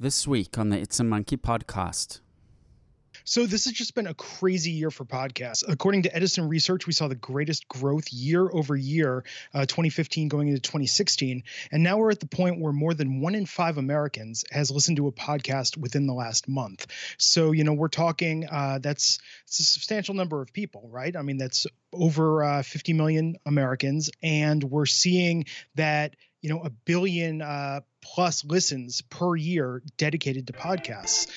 This week on the It's a Monkey podcast. So this has just been a crazy year for podcasts. According to Edison Research, we saw the greatest growth year over year, uh, 2015 going into 2016, and now we're at the point where more than one in five Americans has listened to a podcast within the last month. So you know we're talking uh, that's it's a substantial number of people, right? I mean that's over uh, 50 million Americans, and we're seeing that you know a billion uh, plus listens per year dedicated to podcasts.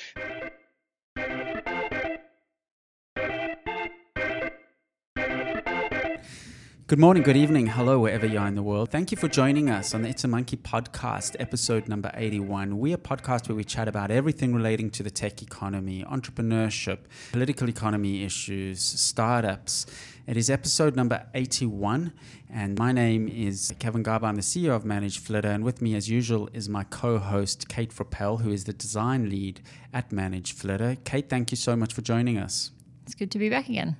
Good morning, good evening, hello, wherever you are in the world. Thank you for joining us on the It's a Monkey podcast, episode number 81. We are a podcast where we chat about everything relating to the tech economy, entrepreneurship, political economy issues, startups. It is episode number 81, and my name is Kevin Garber. I'm the CEO of ManageFlitter, and with me, as usual, is my co host, Kate Frappel, who is the design lead at ManageFlitter. Kate, thank you so much for joining us. It's good to be back again.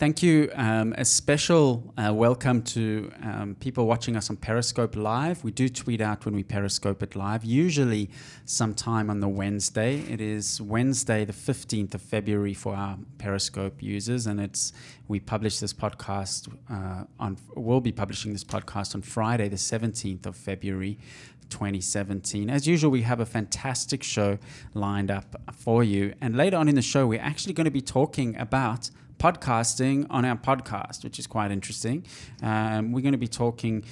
Thank you. Um, a special uh, welcome to um, people watching us on Periscope Live. We do tweet out when we Periscope it live, usually sometime on the Wednesday. It is Wednesday, the 15th of February for our Periscope users, and it's we publish this podcast uh, on. We'll be publishing this podcast on Friday, the 17th of February. 2017. As usual, we have a fantastic show lined up for you. And later on in the show, we're actually going to be talking about podcasting on our podcast, which is quite interesting. Um, we're going to be talking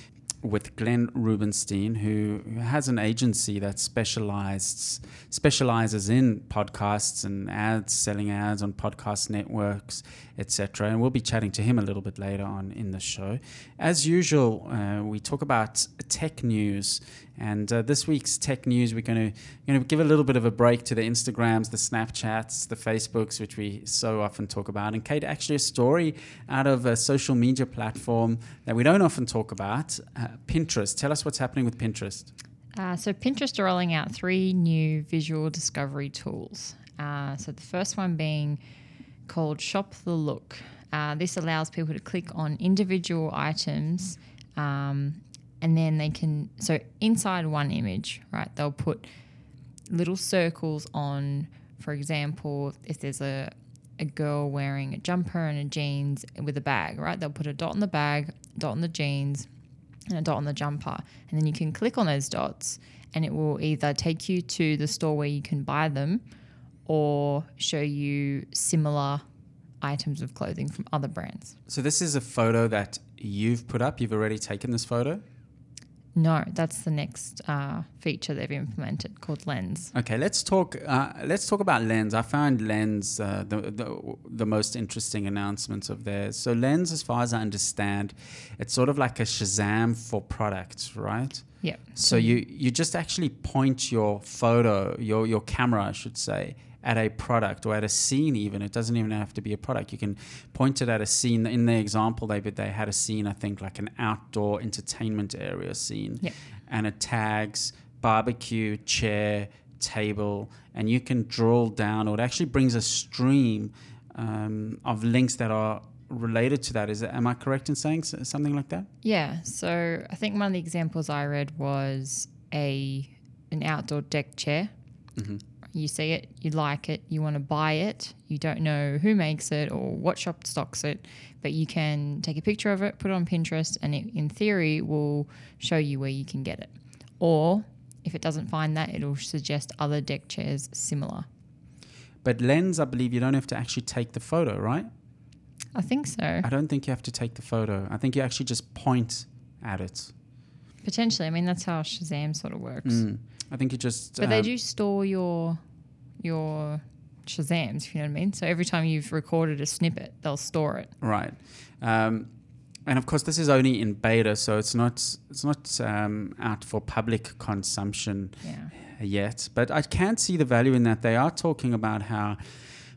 with Glenn Rubenstein, who has an agency that specializes specializes in podcasts and ads, selling ads on podcast networks, etc. And we'll be chatting to him a little bit later on in the show. As usual, uh, we talk about tech news and uh, this week's tech news, we're going to going to give a little bit of a break to the Instagrams, the Snapchats, the Facebooks, which we so often talk about. And Kate, actually, a story out of a social media platform that we don't often talk about, uh, Pinterest. Tell us what's happening with Pinterest. Uh, so Pinterest are rolling out three new visual discovery tools. Uh, so the first one being called Shop the Look. Uh, this allows people to click on individual items um, and then they can so inside one image right they'll put little circles on for example if there's a a girl wearing a jumper and a jeans with a bag right? They'll put a dot on the bag dot on the jeans and a dot on the jumper. And then you can click on those dots and it will either take you to the store where you can buy them or show you similar items of clothing from other brands. So this is a photo that you've put up. You've already taken this photo no, that's the next uh, feature they've implemented called Lens. Okay, let's talk. Uh, let's talk about Lens. I found Lens uh, the, the the most interesting announcements of theirs. So Lens, as far as I understand, it's sort of like a Shazam for products, right? Yeah. So you you just actually point your photo, your your camera, I should say, at a product or at a scene even. It doesn't even have to be a product. You can point it at a scene. In the example they they had a scene i think like an outdoor entertainment area scene. Yeah. and it tags barbecue chair table and you can drill down or it actually brings a stream um, of links that are related to that. Is it, am i correct in saying something like that? Yeah. So i think one of the examples i read was a an outdoor deck chair. Mm-hmm you see it, you like it, you want to buy it, you don't know who makes it or what shop stocks it, but you can take a picture of it, put it on Pinterest, and it, in theory, will show you where you can get it. Or if it doesn't find that, it'll suggest other deck chairs similar. But Lens, I believe you don't have to actually take the photo, right? I think so. I don't think you have to take the photo. I think you actually just point at it. Potentially. I mean, that's how Shazam sort of works. Mm. I think you just. But um, they do store your your Shazams, if you know what I mean. So every time you've recorded a snippet, they'll store it. Right. Um, and of course, this is only in beta, so it's not it's not um, out for public consumption yeah. yet. But I can see the value in that. They are talking about how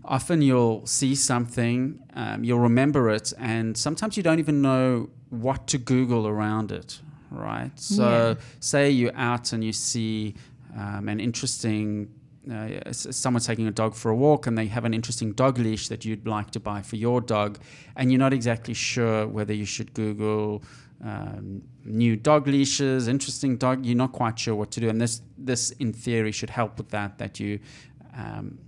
often you'll see something, um, you'll remember it, and sometimes you don't even know what to Google around it. Right. So, yeah. say you're out and you see um, an interesting uh, someone's taking a dog for a walk and they have an interesting dog leash that you'd like to buy for your dog, and you're not exactly sure whether you should Google um, new dog leashes, interesting dog. You're not quite sure what to do, and this this in theory should help with that. That you um,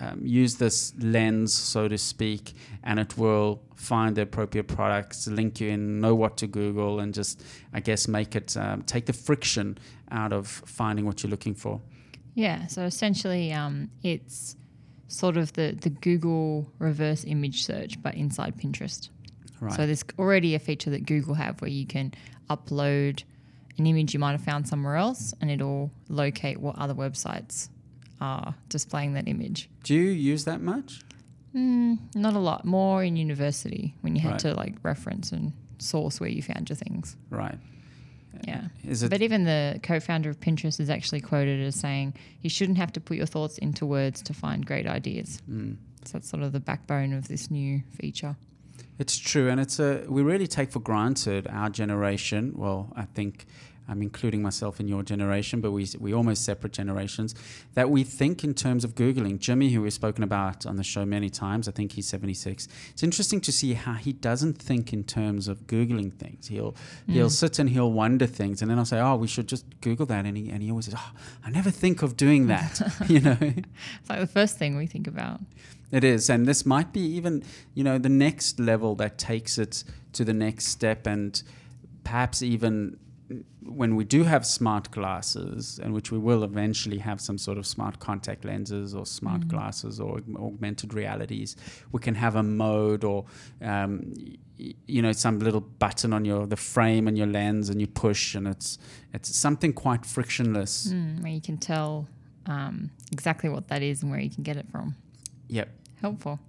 um, use this lens, so to speak, and it will find the appropriate products, link you in, know what to Google, and just I guess make it um, take the friction out of finding what you're looking for. Yeah. So essentially, um, it's sort of the the Google reverse image search, but inside Pinterest. Right. So there's already a feature that Google have where you can upload an image you might have found somewhere else, and it'll locate what other websites are displaying that image. do you use that much? Mm, not a lot. More in university when you had Right. to like reference and source where you found your things. Right. Yeah. But even the co-founder of Pinterest is actually quoted as saying, "You shouldn't have to put your thoughts into words to find great ideas." Mm. So that's sort of the backbone of this new feature. It's true, and it's a we really take for granted our generation. Well, I think I'm including myself in your generation, but we we almost separate generations. That we think in terms of googling. Jimmy, who we've spoken about on the show many times, I think he's 76. It's interesting to see how he doesn't think in terms of googling things. He'll mm. he'll sit and he'll wonder things, and then I'll say, "Oh, we should just Google that," and he and he always says, "Oh, I never think of doing that," you know. It's like the first thing we think about. It is, and this might be even you know the next level that takes it to the next step, and perhaps even when we do have smart glasses, and which we will eventually have some sort of smart contact lenses or smart glasses or augmented realities, we can have a mode or um, y- you know some little button on your the frame and your lens, and you push, and it's it's something quite frictionless. Mm, where you can tell um, exactly what that is and where you can get it from. Yep. Helpful.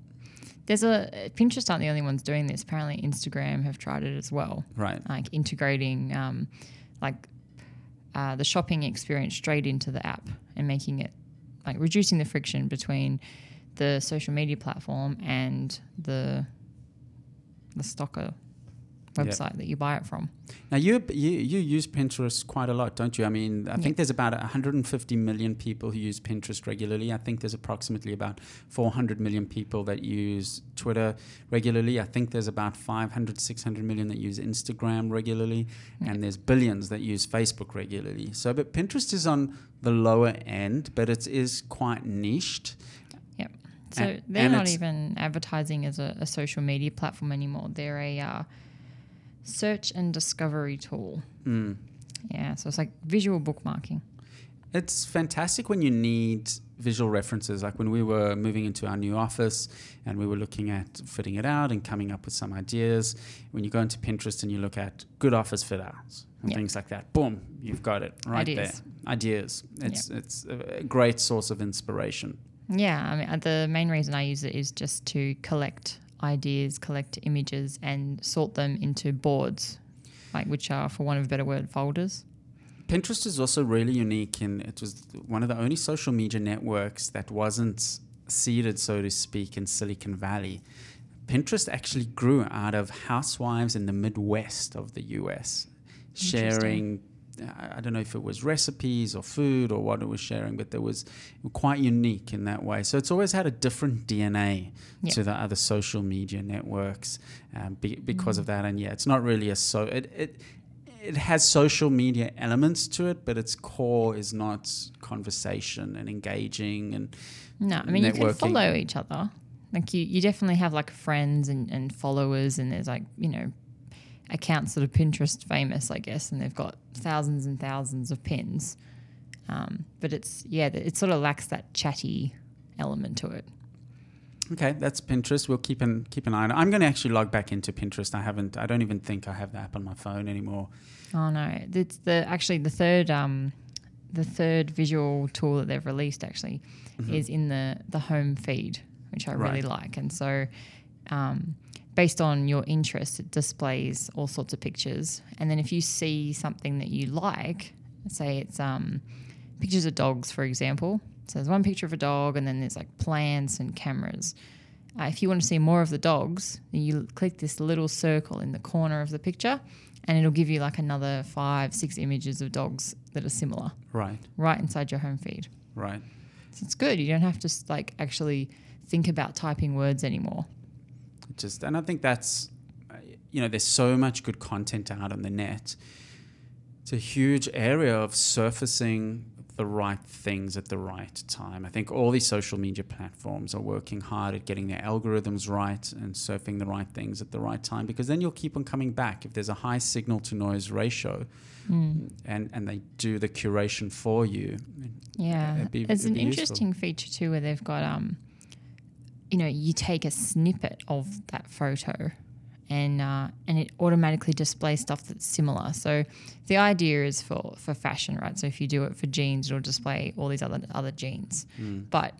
There's a Pinterest aren't the only ones doing this. Apparently, Instagram have tried it as well. Right. like integrating um, like uh, the shopping experience straight into the app and making it like reducing the friction between the social media platform and the the stocker Website that you buy it from. Now you, you you use Pinterest quite a lot, don't you? I mean, I Yeah. think there's about 150 million people who use Pinterest regularly. I think there's approximately about 400 million people that use Twitter regularly. I think there's about 500 600 million that use Instagram regularly, and there's billions that use Facebook regularly. So, but Pinterest is on the lower end, but it is quite niched. Yep. So And- they're and not even advertising as a, a social media platform anymore. They're a uh, search and discovery tool. Mm. Yeah. So it's like visual bookmarking. It's fantastic when you need visual references. Like when we were moving into our new office and we were looking at fitting it out and coming up with some ideas. When you go into Pinterest and you look at good office fit outs and Yeah. things like that, boom, you've got it right Ideas. there. Ideas. It's it's a great source of inspiration. Yeah, I mean, uh, the main reason I use it is just to collect ideas, collect images, and sort them into boards, like which are, for want of a better word, folders. Pinterest is also really unique in it was one of the only social media networks that wasn't seeded, so to speak, in Silicon Valley. Pinterest actually grew out of housewives in the Midwest of the US sharing. I don't know if it was recipes or food or what it was sharing, but there was quite unique in that way. So it's always had a different DNA Yeah. to the other social media networks um, be, because Mm. of that. And yeah, it's not really a so it, it it has social media elements to it, but its core is not conversation and engaging and No, I mean, you can follow each other. Like, you, you definitely have like friends and, and followers, and there's like, you know, accounts that are Pinterest famous, I guess, and they've got thousands and thousands of pins. Um, but it's, yeah, it sort of lacks that chatty element to it. Okay, that's Pinterest. We'll keep an keep an eye on it. I'm going to actually log back into Pinterest. I haven't. I don't even think I have the app on my phone anymore. Oh no, it's the actually the third um, the third visual tool that they've released actually is in the the home feed, which I really like. And so, um, based on your interest, it displays all sorts of pictures. And then if you see something that you like, say it's um, pictures of dogs, for example. So there's one picture of a dog, and then there's like plants and cameras. Uh, if you want to see more of the dogs, you click this little circle in the corner of the picture, and it'll give you like another five, six images of dogs that are similar Right, right inside your home feed. right. So it's good. You don't have to like actually think about typing words anymore. Just and I think that's, uh, you know, there's so much good content out on the net. It's a huge area of surfacing the right things at the right time. I think all these social media platforms are working hard at getting their algorithms right and surfing the right things at the right time because then you'll keep on coming back. If there's a high signal to noise ratio mm. and, and they do the curation for you. Yeah. Be, There's an interesting feature too where they've got, um, you know, you take a snippet of that photo and uh, and it automatically displays stuff that's similar. So the idea is for for fashion, right? So if you do it for jeans, it'll display all these other other jeans. Mm. But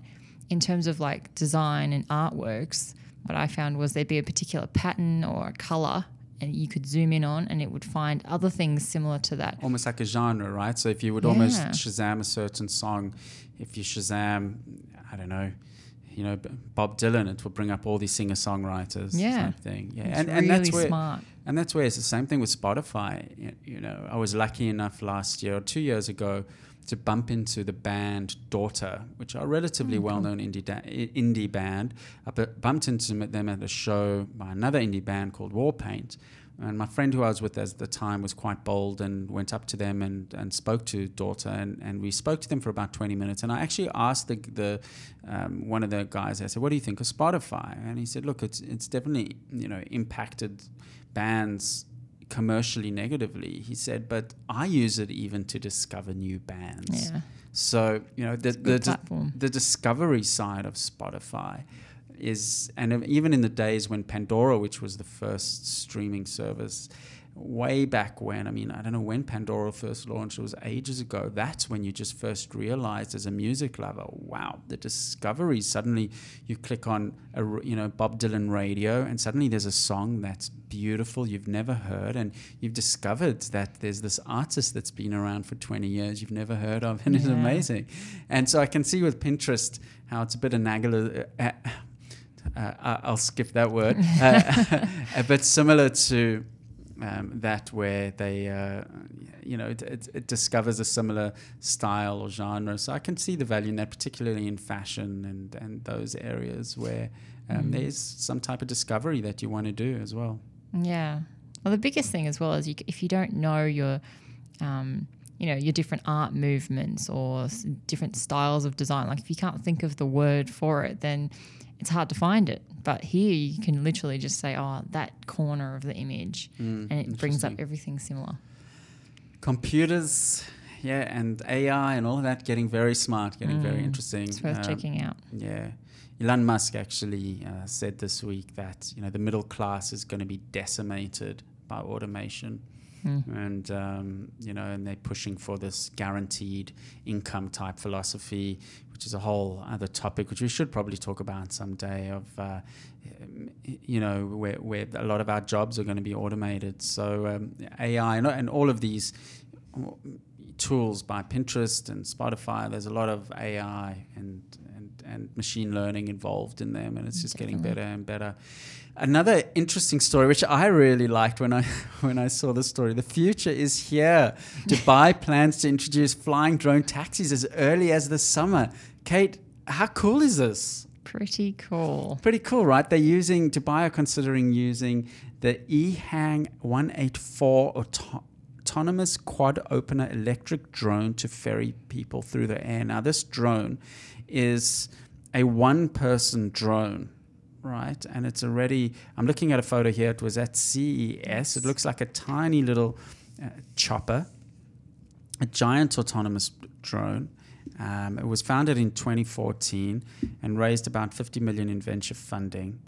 in terms of like design and artworks, what I found was there'd be a particular pattern or a color and you could zoom in on and it would find other things similar to that. Almost like a genre, right? So if you would yeah. almost Shazam a certain song, if you Shazam, I don't know, you know Bob Dylan, it will bring up all these singer songwriters. Yeah, thing. Yeah, it's and, really and that's where, smart. And that's where it's the same thing with Spotify. You know, I was lucky enough last year or two years ago to bump into the band Daughter, which are a relatively oh, well-known indie da- indie band. I bumped into them at a show by another indie band called Warpaint and my friend who I was with at the time was quite bold and went up to them and, and spoke to Daughter. And, and we spoke to them for about 20 minutes. And I actually asked the, the um, one of the guys, I said, what do you think of Spotify? And he said, look, it's, it's definitely, you know, impacted bands commercially negatively. He said, but I use it even to discover new bands. Yeah. So, you know, the, the, the discovery side of Spotify is, and even in the days when Pandora, which was the first streaming service, way back when, I mean, I don't know when Pandora first launched, it was ages ago. That's when you just first realized as a music lover, wow, the discovery. Suddenly you click on a, you know, Bob Dylan radio and suddenly there's a song that's beautiful you've never heard and you've discovered that there's this artist that's been around for 20 years you've never heard of and yeah. it's amazing. And so I can see with Pinterest how it's a bit analogous. Uh, Uh, uh, I'll skip that word, uh, but similar to um, that where they, uh, you know, it, it, it, discovers a similar style or genre. So I can see the value in that, particularly in fashion and, and those areas where um, mm. there's some type of discovery that you want to do as well. Yeah. Well, the biggest thing as well is you, if you don't know your, um, you know, your different art movements or different styles of design, like if you can't think of the word for it, then it's hard to find it. But here you can literally just say, oh, that corner of the image, mm, and it brings up everything similar. Computers, yeah, and AI and all of that getting very smart, getting mm, very interesting. It's worth um, checking out. Yeah. Elon Musk actually uh, said this week that you know the middle class is going to be decimated by automation. Mm. And um, you know, and they're pushing for this guaranteed income type philosophy, which is a whole other topic, which we should probably talk about someday. Of uh, you know, where, where a lot of our jobs are going to be automated. So um, AI and, and all of these tools by Pinterest and Spotify. There's a lot of AI and and, and machine learning involved in them, and it's just Definitely. getting better and better. Another interesting story, which I really liked when I when I saw the story. The future is here. Dubai plans to introduce flying drone taxis as early as the summer. Kate, how cool is this? Pretty cool. Pretty cool, right? They're using Dubai are considering using the EHang 184 auto- autonomous quad opener electric drone to ferry people through the air. Now, this drone is a one person drone right? And it's already, I'm looking at a photo here. It was at CES. It looks like a tiny little uh, chopper, a giant autonomous drone. Um, it was founded in 2014 and raised about 50 million in venture funding.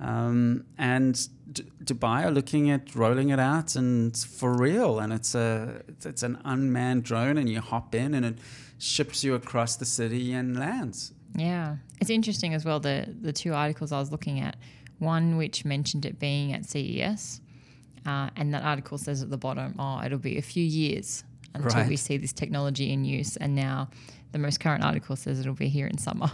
Um, and D- Dubai are looking at rolling it out, and for real. And it's a it's an unmanned drone, and you hop in, and it ships you across the city and lands. Yeah, it's interesting as well. The the two articles I was looking at, one which mentioned it being at CES, uh, and that article says at the bottom, "Oh, it'll be a few years until right. we see this technology in use." And now, the most current article says it'll be here in summer.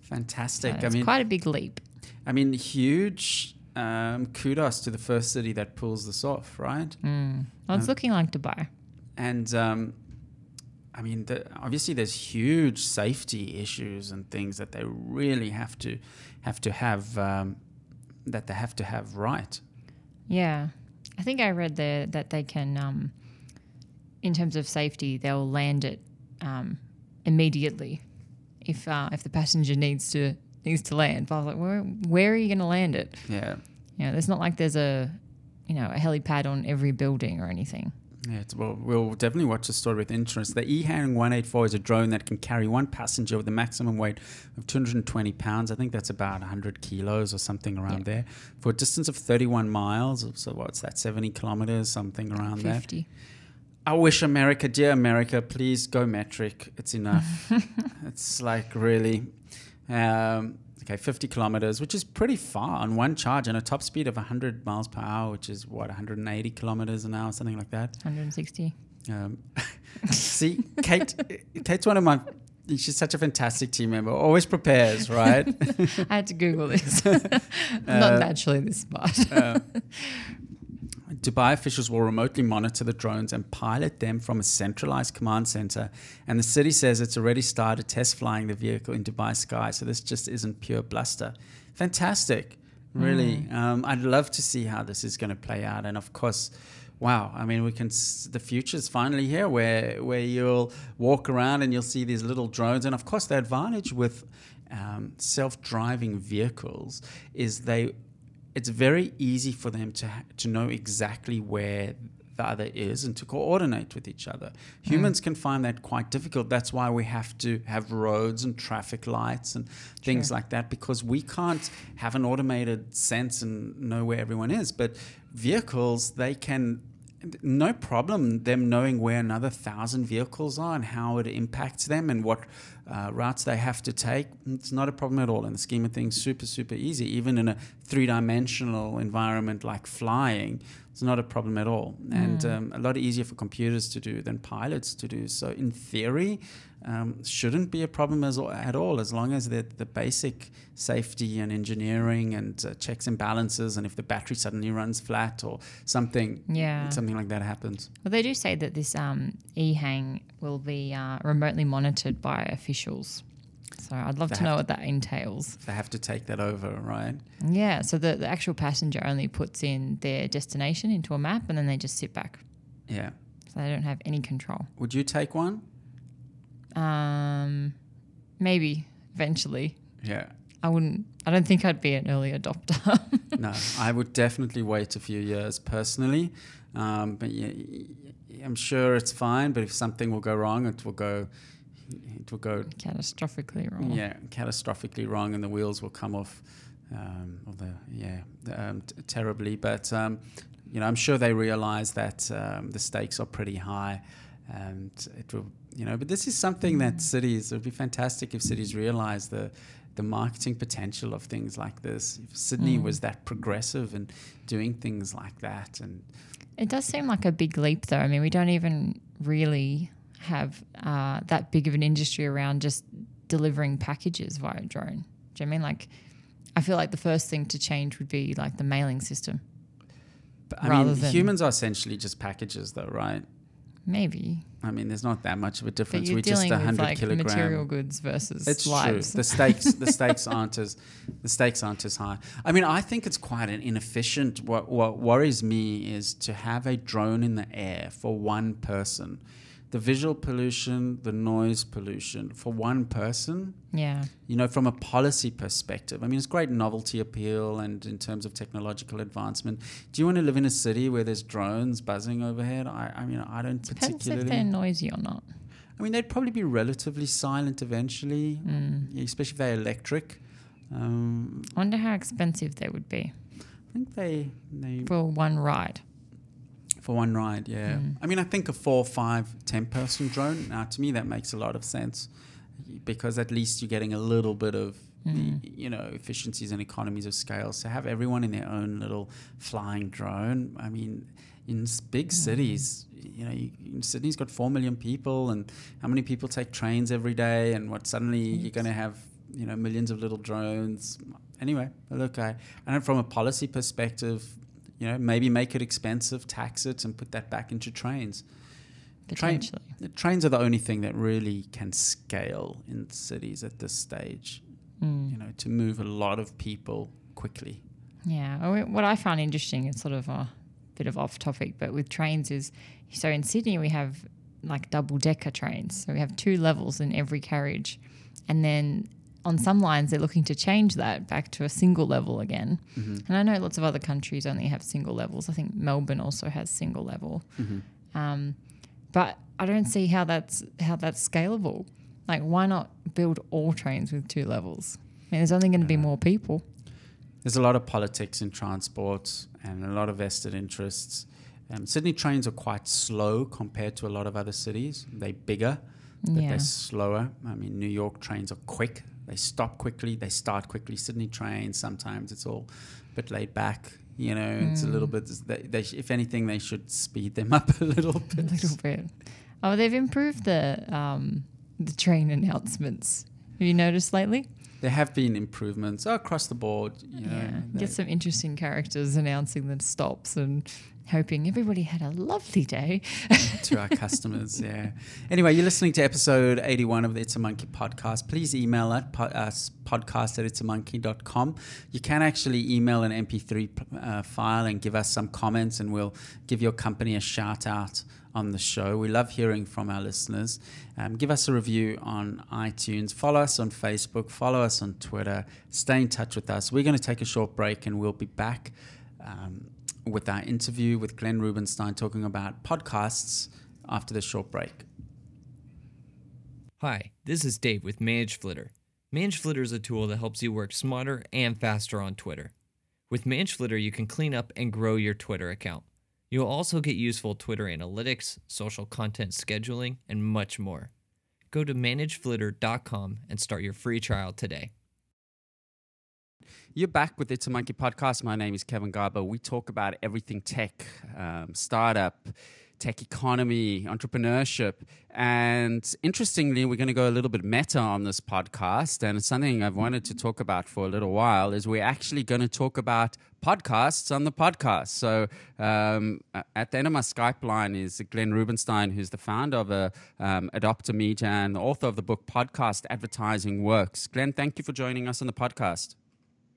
Fantastic! So I mean, quite a big leap. I mean, huge. Um, kudos to the first city that pulls this off, right? Mm. Well, it's um, looking like Dubai. And um, I mean, the, obviously, there's huge safety issues and things that they really have to have to have um, that they have to have right. Yeah. I think I read there that they can, um, in terms of safety, they'll land it um, immediately if uh, if the passenger needs to needs to land. But I was like, where where are you going to land it? Yeah. You know, there's not like there's a you know a helipad on every building or anything. Yeah, it's, well, we'll definitely watch the story with interest. The EHang 184 is a drone that can carry one passenger with a maximum weight of 220 pounds. I think that's about 100 kilos or something around there for a distance of 31 miles. So, what's that, 70 kilometers, something around there. 50. I wish America, dear America, please go metric. It's enough. it's like really, um, okay, 50 kilometers, which is pretty far on one charge and a top speed of 100 miles per hour, which is what, 180 kilometers an hour, something like that. 160. Um, see, Kate, Kate's one of my. She's such a fantastic team member. Always prepares, right? I had to Google this. Not naturally this smart. Dubai officials will remotely monitor the drones and pilot them from a centralized command center. And the city says it's already started test flying the vehicle in Dubai sky. So this just isn't pure bluster. Fantastic. Really. Um, I'd love to see how this is going to play out. And of course, wow, I mean, we can, s- the future's finally here where, where you'll walk around and you'll see these little drones. And of course, the advantage with um, self driving vehicles is they it's very easy for them to ha- to know exactly where the other is and to coordinate with each other. Humans mm. can find that quite difficult. That's why we have to have roads and traffic lights and things Sure. like that because we can't have an automated sense and know where everyone is. But vehicles, they can no problem them knowing where another thousand vehicles are and how it impacts them and what uh, routes they have to take. It's not a problem at all in the scheme of things. Super, super easy. Even in a three-dimensional environment like flying, it's not a problem at all, and um, a lot easier for computers to do than pilots to do. So in theory, um, shouldn't be a problem as, at all as long as the, the basic safety and engineering and uh, checks and balances, and if the battery suddenly runs flat or something, Yeah. something like that happens. Well, they do say that this um, e-hang will be uh, remotely monitored by officials. So I'd love They to know have what that entails. They have to take that over, right? Yeah, so the, the actual passenger only puts in their destination into a map and then they just sit back. Yeah. So they don't have any control. Would you take one? Um, maybe eventually. Yeah. I wouldn't, I don't think I'd be an early adopter. no, I would definitely wait a few years personally. Um, but yeah, I'm sure it's fine. But if something will go wrong, it will go. It will go. Catastrophically wrong. Yeah, catastrophically wrong, and the wheels will come off. Um, of the yeah, um, t- terribly. But um, you know, I'm sure they realise that um, the stakes are pretty high, and it will. You know, but this is something that cities. It would be fantastic if cities realise the the marketing potential of things like this. If Sydney was that progressive and doing things like that, and It does seem like a big leap, though. I mean, we don't even really have uh, that big of an industry around just delivering packages via drone. Do you know what I mean? Like, I feel like the first thing to change would be like the mailing system. but, I mean, humans are essentially just packages, though, right? Maybe, I mean, there's not that much of a difference. We're just dealing a with hundred like kilogram. material goods versus It's lives. true. The stakes, the stakes aren't as, the stakes aren't as high. I mean, I think it's quite an inefficient. What what worries me is to have a drone in the air for one person, the visual pollution, the noise pollution for one person. yeah, You know, from a policy perspective, I mean, it's great novelty appeal and in terms of technological advancement. Do you want to live in a city where there's drones buzzing overhead? I, I mean, I don't depends if they're noisy or not. I mean, they'd probably be relatively silent eventually, Mm. especially if they're electric. Um, I wonder how expensive they would be I think they, they for one ride. For one ride, yeah. Mm. I mean, I think a four, five, ten person drone. Now, to me, that makes a lot of sense because at least you're getting a little bit of Mm. the, you know efficiencies and economies of scale. So have everyone in their own little flying drone. I mean, in big Mm. cities, you know, you, in Sydney's got four million people, and how many people take trains every day? And what suddenly you're going to have you know millions of little drones. Anyway, look, I, I know from a policy perspective, you know, maybe make it expensive, tax it, and put that back into trains. Train- Potentially. The trains are the only thing that really can scale in cities at this stage. Mm. You know, to move a lot of people quickly. Yeah. What I found interesting, it's sort of a bit of off topic, but with trains is so in Sydney we have like double decker trains. So we have two levels in every carriage. And then on some lines, they're looking to change that back to a single level again. Mm-hmm. And I know lots of other countries only have single levels. I think Melbourne also has single level. Mm-hmm. Um, but I don't see how that's how that's scalable. Like, why not build all trains with two levels? I mean, there's only going to be more people. There's a lot of politics in transport and a lot of vested interests. Um, Sydney trains are quite slow compared to a lot of other cities. They're bigger, but yeah. they're slower. I mean, New York trains are quick. They stop quickly. They start quickly. Sydney trains sometimes it's all a bit laid back. You know, mm. it's a little mm. bit. They, they, if anything, they should speed them up a little bit. A little bit. Oh, they've improved the um, the train announcements. Have you noticed lately? There have been improvements across the board. You know, yeah, get some interesting characters announcing the stops and hoping everybody had a lovely day. to our customers, yeah. Anyway, you're listening to episode 81 of the It's a Monkey podcast. Please email at po- us podcast at itsamonkey.com. You can actually email an MP3 uh, file and give us some comments, and we'll give your company a shout out on the show. We love hearing from our listeners. Um, give us a review on iTunes. Follow us on Facebook. Follow us on Twitter. Stay in touch with us. We're going to take a short break and we'll be back. Um, with our interview with Glenn Rubenstein talking about podcasts after this short break. Hi, this is Dave with Manage Flitter. Manage Flitter is a tool that helps you work smarter and faster on Twitter. With Manage Flitter, you can clean up and grow your Twitter account. You'll also get useful Twitter analytics, social content scheduling, and much more. Go to manageflitter.com and start your free trial today. You're back with It's a Monkey podcast. My name is Kevin Garber. We talk about everything tech, um, startup, tech economy, entrepreneurship. And interestingly, we're going to go a little bit meta on this podcast. And it's something I've wanted to talk about for a little while is we're actually going to talk about podcasts on the podcast. So um, at the end of my Skype line is Glenn Rubenstein, who's the founder of a, uh, um, Adopter Media and the author of the book Podcast Advertising Works. Glenn, thank you for joining us on the podcast.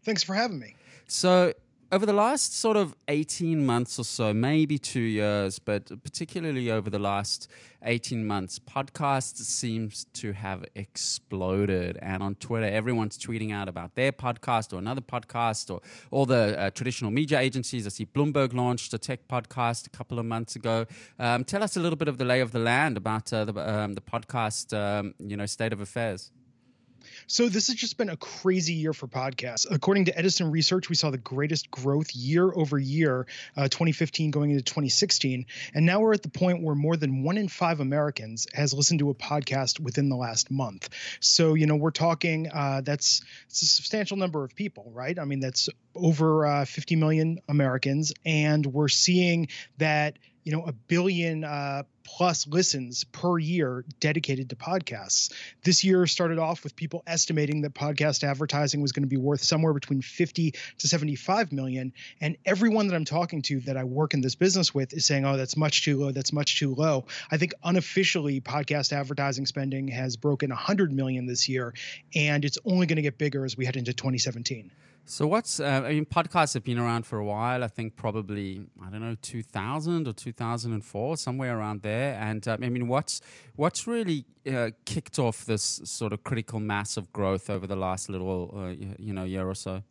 Thanks for having me. So, over the last sort of 18 months or so, maybe two years, but particularly over the last 18 months, podcasts seems to have exploded. And on Twitter, everyone's tweeting out about their podcast or another podcast or all the uh, traditional media agencies. I see Bloomberg launched a tech podcast a couple of months ago. Um, tell us a little bit of the lay of the land about uh, the, um, the podcast, um, you know, state of affairs. So this has just been a crazy year for podcasts. According to Edison Research, we saw the greatest growth year over year, uh, 2015 going into 2016, and now we're at the point where more than one in five Americans has listened to a podcast within the last month. So you know we're talking uh, that's it's a substantial number of people, right? I mean that's over uh, 50 million Americans, and we're seeing that you know a billion uh, plus listens per year dedicated to podcasts. This year started off with people estimating that podcast advertising was going to be worth somewhere between 50 to 75 million, and everyone that I'm talking to that I work in this business with is saying, "Oh, that's much too low. That's much too low." I think unofficially, podcast advertising spending has broken 100 million this year, and it's only going to get bigger as we head into 2017. So what's uh, I mean podcasts have been around for a while. I think probably I don't know 2000 or 2004 somewhere around there. And uh, I mean what's what's really uh, kicked off this sort of critical mass of growth over the last little uh, you know year or so?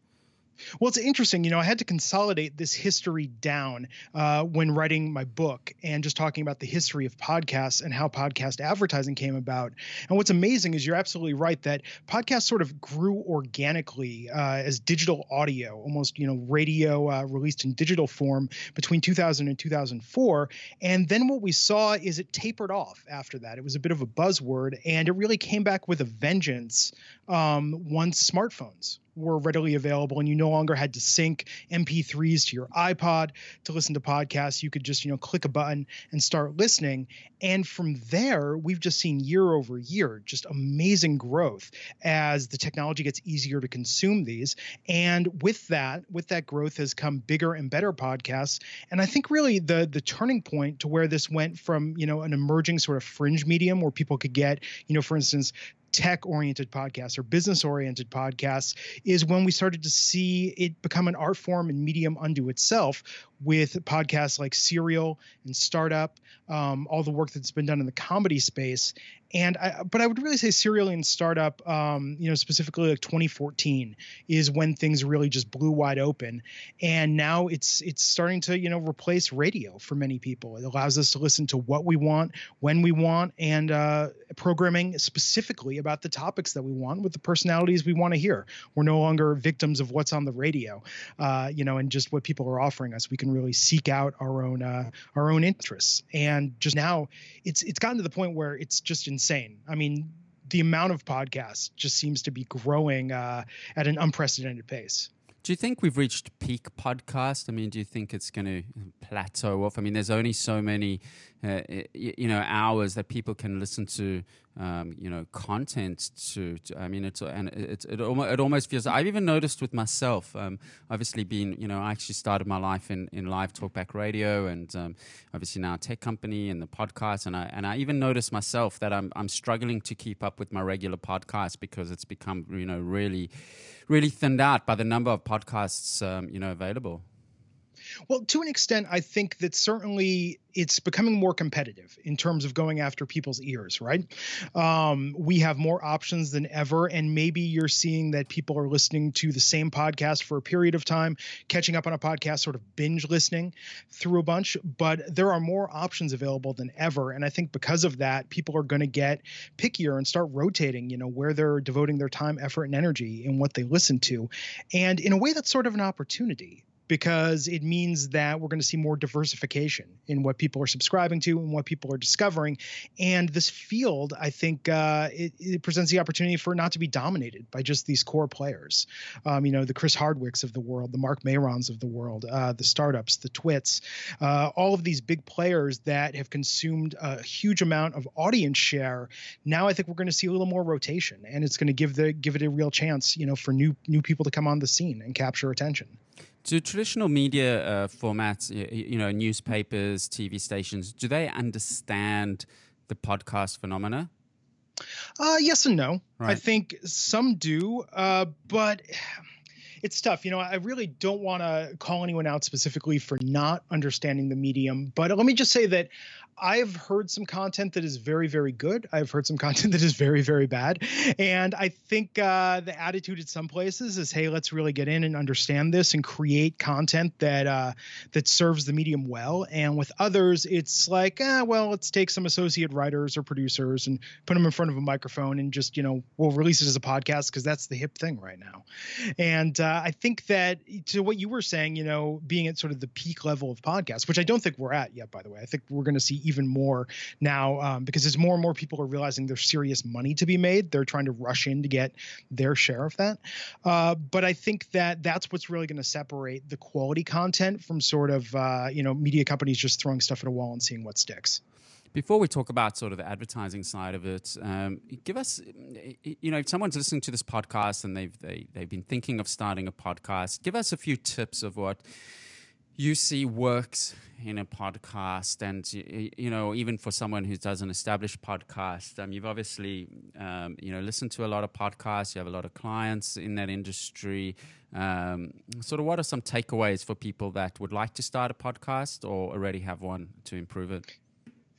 Well, it's interesting. You know, I had to consolidate this history down uh, when writing my book and just talking about the history of podcasts and how podcast advertising came about. And what's amazing is you're absolutely right that podcasts sort of grew organically uh, as digital audio, almost, you know, radio uh, released in digital form between 2000 and 2004. And then what we saw is it tapered off after that. It was a bit of a buzzword and it really came back with a vengeance um, once smartphones were readily available and you no longer had to sync mp3s to your ipod to listen to podcasts you could just you know click a button and start listening. And from there we've just seen year over year just amazing growth as the technology gets easier to consume these. And with that with that growth has come bigger and better podcasts. And i think really the the turning point to where this went from you know an emerging sort of fringe medium where people could get you know for instance tech oriented podcasts or business oriented podcasts is when we started to see it become an art form and medium unto itself with podcasts like Serial and Startup, um, all the work that's been done in the comedy space. And I, but I would really say Serial and Startup, um, you know, specifically like 2014 is when things really just blew wide open. And now it's it's starting to you know replace radio for many people. It allows us to listen to what we want, when we want, and uh, programming specifically about the topics that we want with the personalities we want to hear. We're no longer victims of what's on the radio, uh, you know, and just what people are offering us. We can really seek out our own uh, our own interests. And just now, it's it's gotten to the point where it's just insane. I mean, the amount of podcasts just seems to be growing uh, at an unprecedented pace. Do you think we've reached peak podcast? I mean, do you think it's going to plateau off? I mean, there's only so many, uh, you know, hours that people can listen to, um, you know, content to, to, I mean, it's and it, it, almost, it almost feels. I've even noticed with myself. Um, obviously, being, you know, I actually started my life in, in live talkback radio, and um, obviously now tech company and the podcast, and I and I even noticed myself that I'm I'm struggling to keep up with my regular podcast because it's become, you know, really really thinned out by the number of podcasts um, you know available. Well, to an extent, I think that certainly it's becoming more competitive in terms of going after people's ears, right? Um, we have more options than ever. And maybe you're seeing that people are listening to the same podcast for a period of time, catching up on a podcast, sort of binge listening through a bunch. But there are more options available than ever. And I think because of that, people are going to get pickier and start rotating, you know, where they're devoting their time, effort, and energy in what they listen to. And in a way, that's sort of an opportunity because it means that we're going to see more diversification in what people are subscribing to and what people are discovering. And this field, I think, uh, it, it, presents the opportunity for not to be dominated by just these core players. Um, you know, the Chris Hardwicks of the world, the Mark Marons of the world, uh, the startups, the Twits, uh, all of these big players that have consumed a huge amount of audience share. Now, I think we're going to see a little more rotation, and it's going to give the give it a real chance, you know, for new new people to come on the scene and capture attention. Do traditional media uh, formats, you know, newspapers, TV stations, do they understand the podcast phenomena? Uh, yes and no. Right. I think some do, uh, but it's tough. You know, I really don't want to call anyone out specifically for not understanding the medium, but let me just say that I've heard some content that is very, very good. I've heard some content that is very, very bad. And I think uh, the attitude at some places is, hey, let's really get in and understand this and create content that uh, that serves the medium well. And with others, it's like, eh, well, let's take some associate writers or producers and put them in front of a microphone and just, you know, we'll release it as a podcast because that's the hip thing right now. And uh, I think that to what you were saying, you know, being at sort of the peak level of podcasts, which I don't think we're at yet, by the way. I think we're going to see even more now um, because as more and more people are realizing there's serious money to be made, they're trying to rush in to get their share of that. Uh, but I think that that's what's really going to separate the quality content from sort of uh, you know media companies just throwing stuff at a wall and seeing what sticks. Before we talk about sort of the advertising side of it, um, give us, you know, if someone's listening to this podcast and they've they, they've been thinking of starting a podcast, give us a few tips of what you see works in a podcast and you know even for someone who does an established podcast um, you've obviously um, you know listened to a lot of podcasts you have a lot of clients in that industry. Um, sort of what are some takeaways for people that would like to start a podcast or already have one to improve it?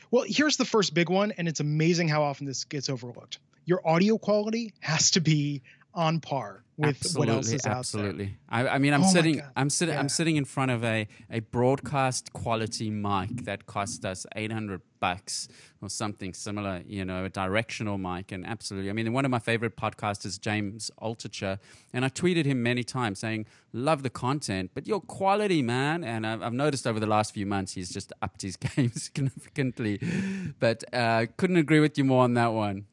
Well here's the first big one and it's amazing how often this gets overlooked. Your audio quality has to be on par with absolutely, what else is absolutely. out there. I, I mean, I'm oh sitting, I'm sitting, yeah. I'm sitting in front of a, a broadcast quality mic that cost us 800 bucks or something similar. You know, a directional mic, and absolutely. I mean, one of my favorite podcasters, James Altucher, and I tweeted him many times saying, "Love the content, but your quality, man." And I've, I've noticed over the last few months he's just upped his game significantly. But uh, couldn't agree with you more on that one.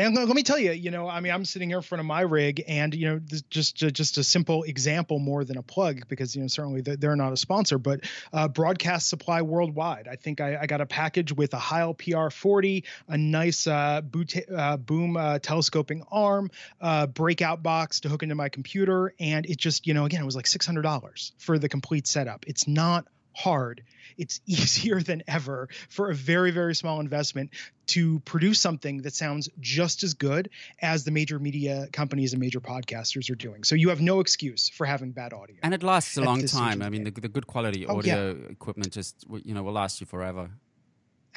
And let me tell you, you know, I mean, I'm sitting here in front of my rig, and you know, just just a simple example more than a plug, because you know, certainly they're not a sponsor, but uh, Broadcast Supply Worldwide. I think I, I, got a package with a Heil PR40, a nice uh, boot, uh, boom uh, telescoping arm, uh, breakout box to hook into my computer, and it just, you know, again, it was like six hundred dollars for the complete setup. It's not hard, it's easier than ever for a very, very small investment to produce something that sounds just as good as the major media companies and major podcasters are doing. So you have no excuse for having bad audio. And it lasts a long time. I mean, the, the, good quality Oh, audio equipment just you know will last you forever.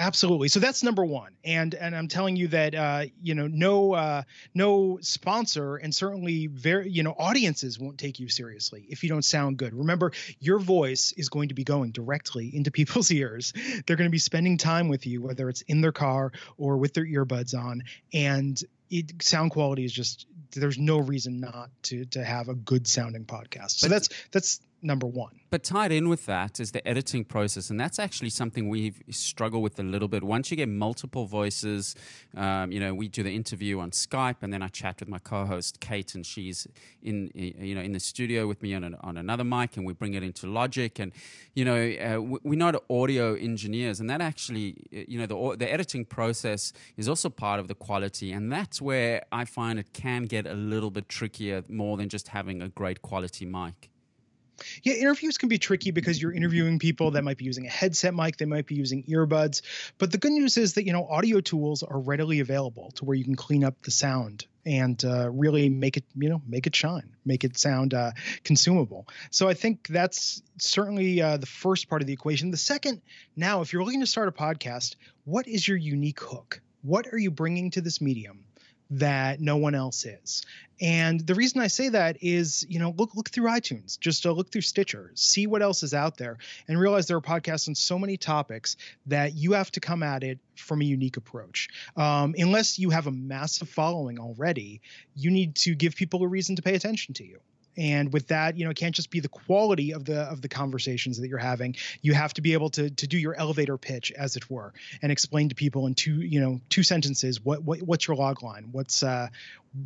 Absolutely. So that's number one, and and I'm telling you that uh, you know no uh, no sponsor and certainly very you know audiences won't take you seriously if you don't sound good. Remember, your voice is going to be going directly into people's ears. They're going to be spending time with you, whether it's in their car or with their earbuds on, and it, sound quality is just there's no reason not to to have a good sounding podcast. So But- that's that's number one. But tied in with that is the editing process, and that's actually something we've struggled with a little bit. Once you get multiple voices, um, you know, we do the interview on Skype, and then I chat with my co-host Kate, and she's in, you know, in the studio with me on, an, on another mic, and we bring it into Logic, and you know, uh, we- we're not audio engineers, and that actually, uh, you know, the the editing process is also part of the quality, and that's where I find it can get a little bit trickier, more than just having a great quality mic. Yeah, interviews can be tricky because you're interviewing people that might be using a headset mic, they might be using earbuds. But the good news is that you know audio tools are readily available to where you can clean up the sound and uh, really make it you know make it shine, make it sound uh, consumable. So I think that's certainly uh, the first part of the equation. The second, now if you're looking to start a podcast, what is your unique hook? What are you bringing to this medium? That no one else is. And the reason I say that is, you know, look look through iTunes, just uh, look through Stitcher, see what else is out there, and realize there are podcasts on so many topics that you have to come at it from a unique approach. Um, unless you have a massive following already, you need to give people a reason to pay attention to you. And with that, you know, it can't just be the quality of the of the conversations that you're having. You have to be able to to do your elevator pitch, as it were, and explain to people in two you know two sentences what, what what's your log line, what's uh,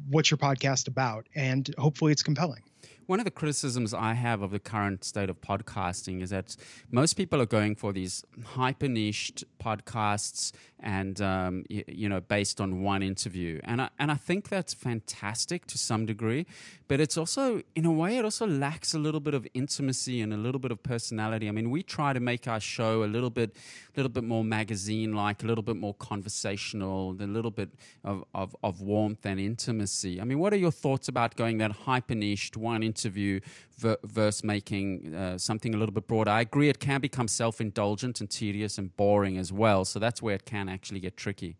what's your podcast about, and hopefully it's compelling. One of the criticisms I have of the current state of podcasting is that most people are going for these hyper niched podcasts and um, you, you know based on one interview, and I, and I think that's fantastic to some degree, but it's also in a way it also lacks a little bit of intimacy and a little bit of personality. I mean, we try to make our show a little bit, little bit more magazine like, a little bit more conversational, a little bit of, of, of warmth and intimacy. I mean, what are your thoughts about going that hyper niched one interview ver- versus making uh, something a little bit broader? I agree, it can become self indulgent and tedious and boring as well. So that's where it can actually get tricky.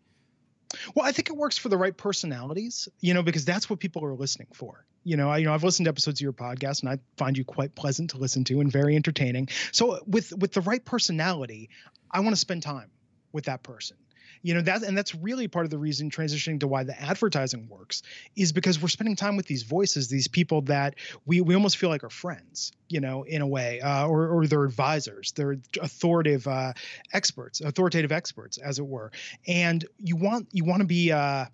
Well, I think it works for the right personalities, you know, because that's what people are listening for. You know, I, you know, I've listened to episodes of your podcast, and I find you quite pleasant to listen to and very entertaining. So, with with the right personality, I want to spend time with that person. You know that, and that's really part of the reason transitioning to why the advertising works is because we're spending time with these voices, these people that we we almost feel like are friends, you know, in a way, uh, or or they're advisors, they're authoritative uh, experts, authoritative experts, as it were. And you want you want to be. Uh,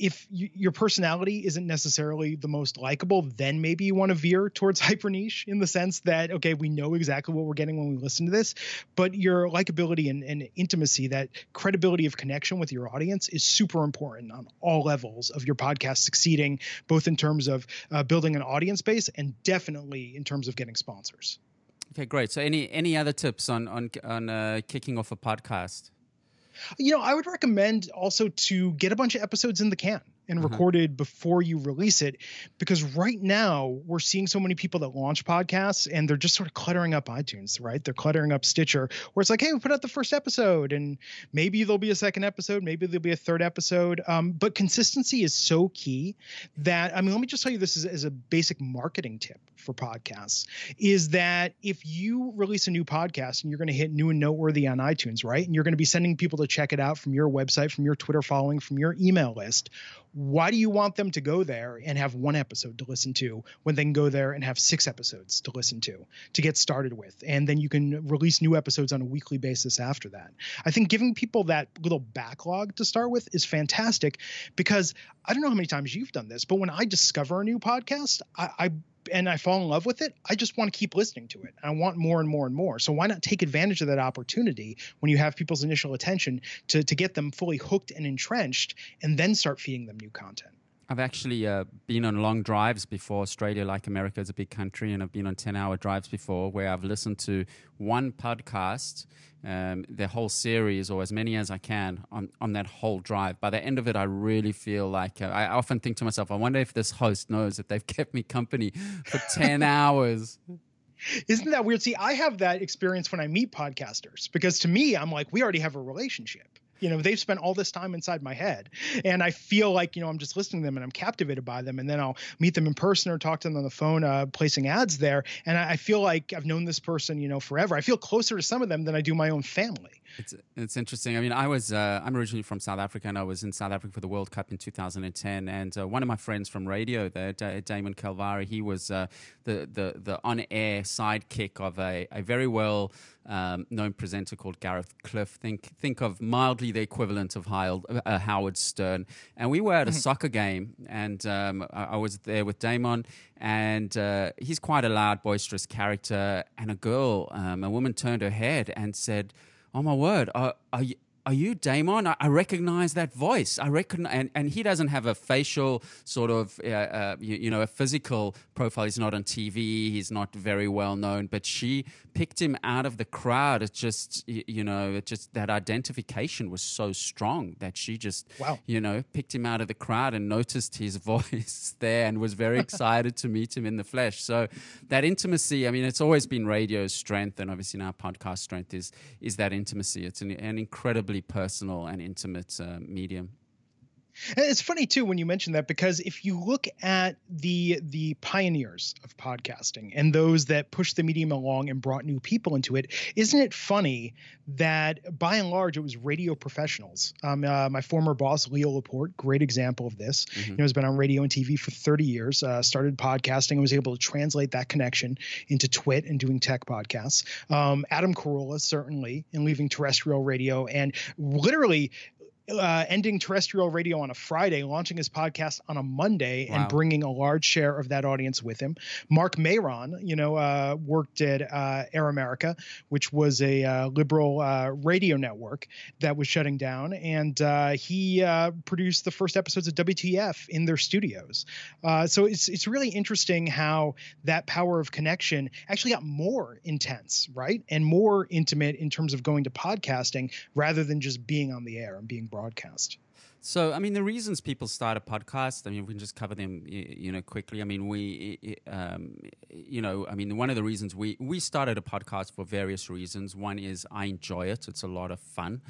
if you, your personality isn't necessarily the most likable, then maybe you want to veer towards hyper niche in the sense that okay, we know exactly what we're getting when we listen to this, but your likability and, and intimacy, that credibility of connection with your audience, is super important on all levels of your podcast succeeding, both in terms of uh, building an audience base and definitely in terms of getting sponsors. Okay, great. So, any any other tips on on on uh, kicking off a podcast? You know, I would recommend also to get a bunch of episodes in the can and Uh-huh. recorded before you release it because right now we're seeing so many people that launch podcasts and they're just sort of cluttering up iTunes, right? They're cluttering up Stitcher where it's like, hey, we put out the first episode and maybe there'll be a second episode, maybe there'll be a third episode. Um, but consistency is so key that, I mean, let me just tell you this as, as a basic marketing tip for podcasts is that if you release a new podcast and you're going to hit new and noteworthy on iTunes, right? And you're going to be sending people to check it out from your website, from your Twitter following, from your email list. Why do you want them to go there and have one episode to listen to when they can go there and have six episodes to listen to to get started with? And then you can release new episodes on a weekly basis after that. I think giving people that little backlog to start with is fantastic because I don't know how many times you've done this, but when I discover a new podcast, I, I and I fall in love with it, I just want to keep listening to it. I want more and more and more. So why not take advantage of that opportunity when you have people's initial attention to to get them fully hooked and entrenched, and then start feeding them new content. I've actually uh, been on long drives before. Australia, like America, is a big country, and I've been on 10 hour drives before where I've listened to one podcast, um, the whole series, or as many as I can on, on that whole drive. By the end of it, I really feel like uh, I often think to myself, I wonder if this host knows that they've kept me company for 10 hours. Isn't that weird? See, I have that experience when I meet podcasters because to me, I'm like, we already have a relationship you know they've spent all this time inside my head. And i feel like you know i'm just listening to them and i'm captivated by them. And then i'll meet them in person or talk to them on the phone uh, placing ads there. And I, I, feel like i've known this person you know forever. I feel closer to some of them than i do my own family it's it's interesting i mean i was uh, i'm originally from south africa and i was in south africa for the world cup in 2010 and uh, one of my friends from radio there D- damon calvari he was uh, the, the the on-air sidekick of a, a very well um, known presenter called Gareth Cliff. Think think of mildly the equivalent of uh, Howard Stern. And we were at a mm-hmm. soccer game, and um, I, I, was there with Damon, and uh, he's quite a loud, boisterous character. And a girl, um, a woman, turned her head and said, "Oh my word, are you?" Are you Damon? I, I, recognize that voice. I reckon, and, and he doesn't have a facial sort of, uh, uh, you, you, know, a physical profile. He's not on TV. He's not very well known. But she picked him out of the crowd. It's just, you know, it just that identification was so strong that she just, wow. you know, picked him out of the crowd and noticed his voice there and was very excited to meet him in the flesh. So that intimacy. I mean, it's always been radio's strength, and obviously now podcast strength is is that intimacy. It's an, an incredibly personal and intimate uh, medium. And it's funny too when you mention that because if you look at the the pioneers of podcasting and those that pushed the medium along and brought new people into it, isn't it funny that by and large it was radio professionals? Um, uh, my former boss Leo Laporte, great example of this. Mm-hmm. You know, has been on radio and TV for 30 years. Uh, started podcasting and was able to translate that connection into Twit and doing tech podcasts. Um, Adam Carolla certainly in leaving terrestrial radio and literally uh, ending terrestrial radio on a Friday, launching his podcast on a Monday, wow. and bringing a large share of that audience with him. Marc Maron, you know, uh, worked at uh, Air America, which was a uh, liberal uh, radio network that was shutting down, and uh, he produced the first episodes of WTF in their studios. so it's it's really interesting how that power of connection actually got more intense, right, and more intimate in terms of going to podcasting rather than just being on the air and being brought broadcast. So, I mean, the reasons people start a podcast, I mean, we can just cover them, you know, quickly. I mean, we, um, you know, I mean, one of the reasons we, we started a podcast for various reasons. One is I enjoy it. It's a lot of fun.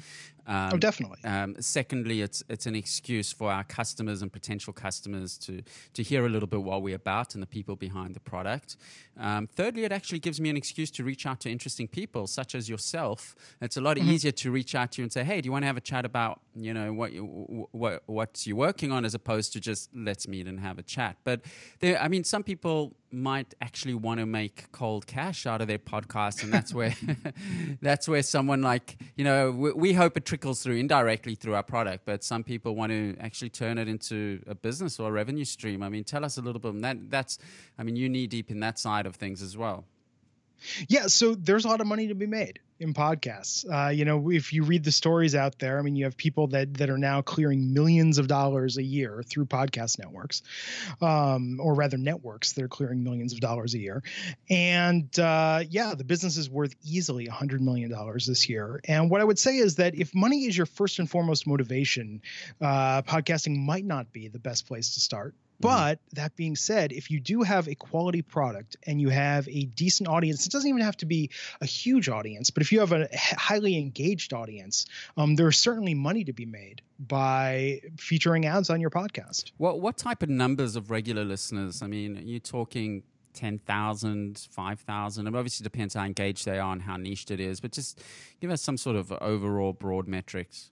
Um, oh, definitely. Um, secondly, it's it's an excuse for our customers and potential customers to to hear a little bit what we're about and the people behind the product. Um, thirdly, it actually gives me an excuse to reach out to interesting people such as yourself. It's a lot mm-hmm. easier to reach out to you and say, "Hey, do you want to have a chat about you know what you, what what you're working on?" as opposed to just let's meet and have a chat. But there, I mean, some people might actually want to make cold cash out of their podcast, and that's where that's where someone like you know we, we, hope it trickles through indirectly through our product, but some people want to actually turn it into a business or a revenue stream. I mean, tell us a little bit. That that's I mean, you knee deep in that side of things as well. Yeah, so there's a lot of money to be made in podcasts. Uh, you know, if you read the stories out there, I mean, you have people that that are now clearing millions of dollars a year through podcast networks, um, or rather networks that are clearing millions of dollars a year. And uh, yeah, the business is worth easily a hundred million dollars this year. And what I would say is that if money is your first and foremost motivation, uh, podcasting might not be the best place to start. Mm-hmm. But that being said, if you do have a quality product and you have a decent audience, it doesn't even have to be a huge audience, but if you have a highly engaged audience, um, there's certainly money to be made by featuring ads on your podcast. What what type of numbers of regular listeners? I mean, are you talking 10,000, 5,000. It obviously depends how engaged they are and how niched it is, but just give us some sort of overall broad metrics.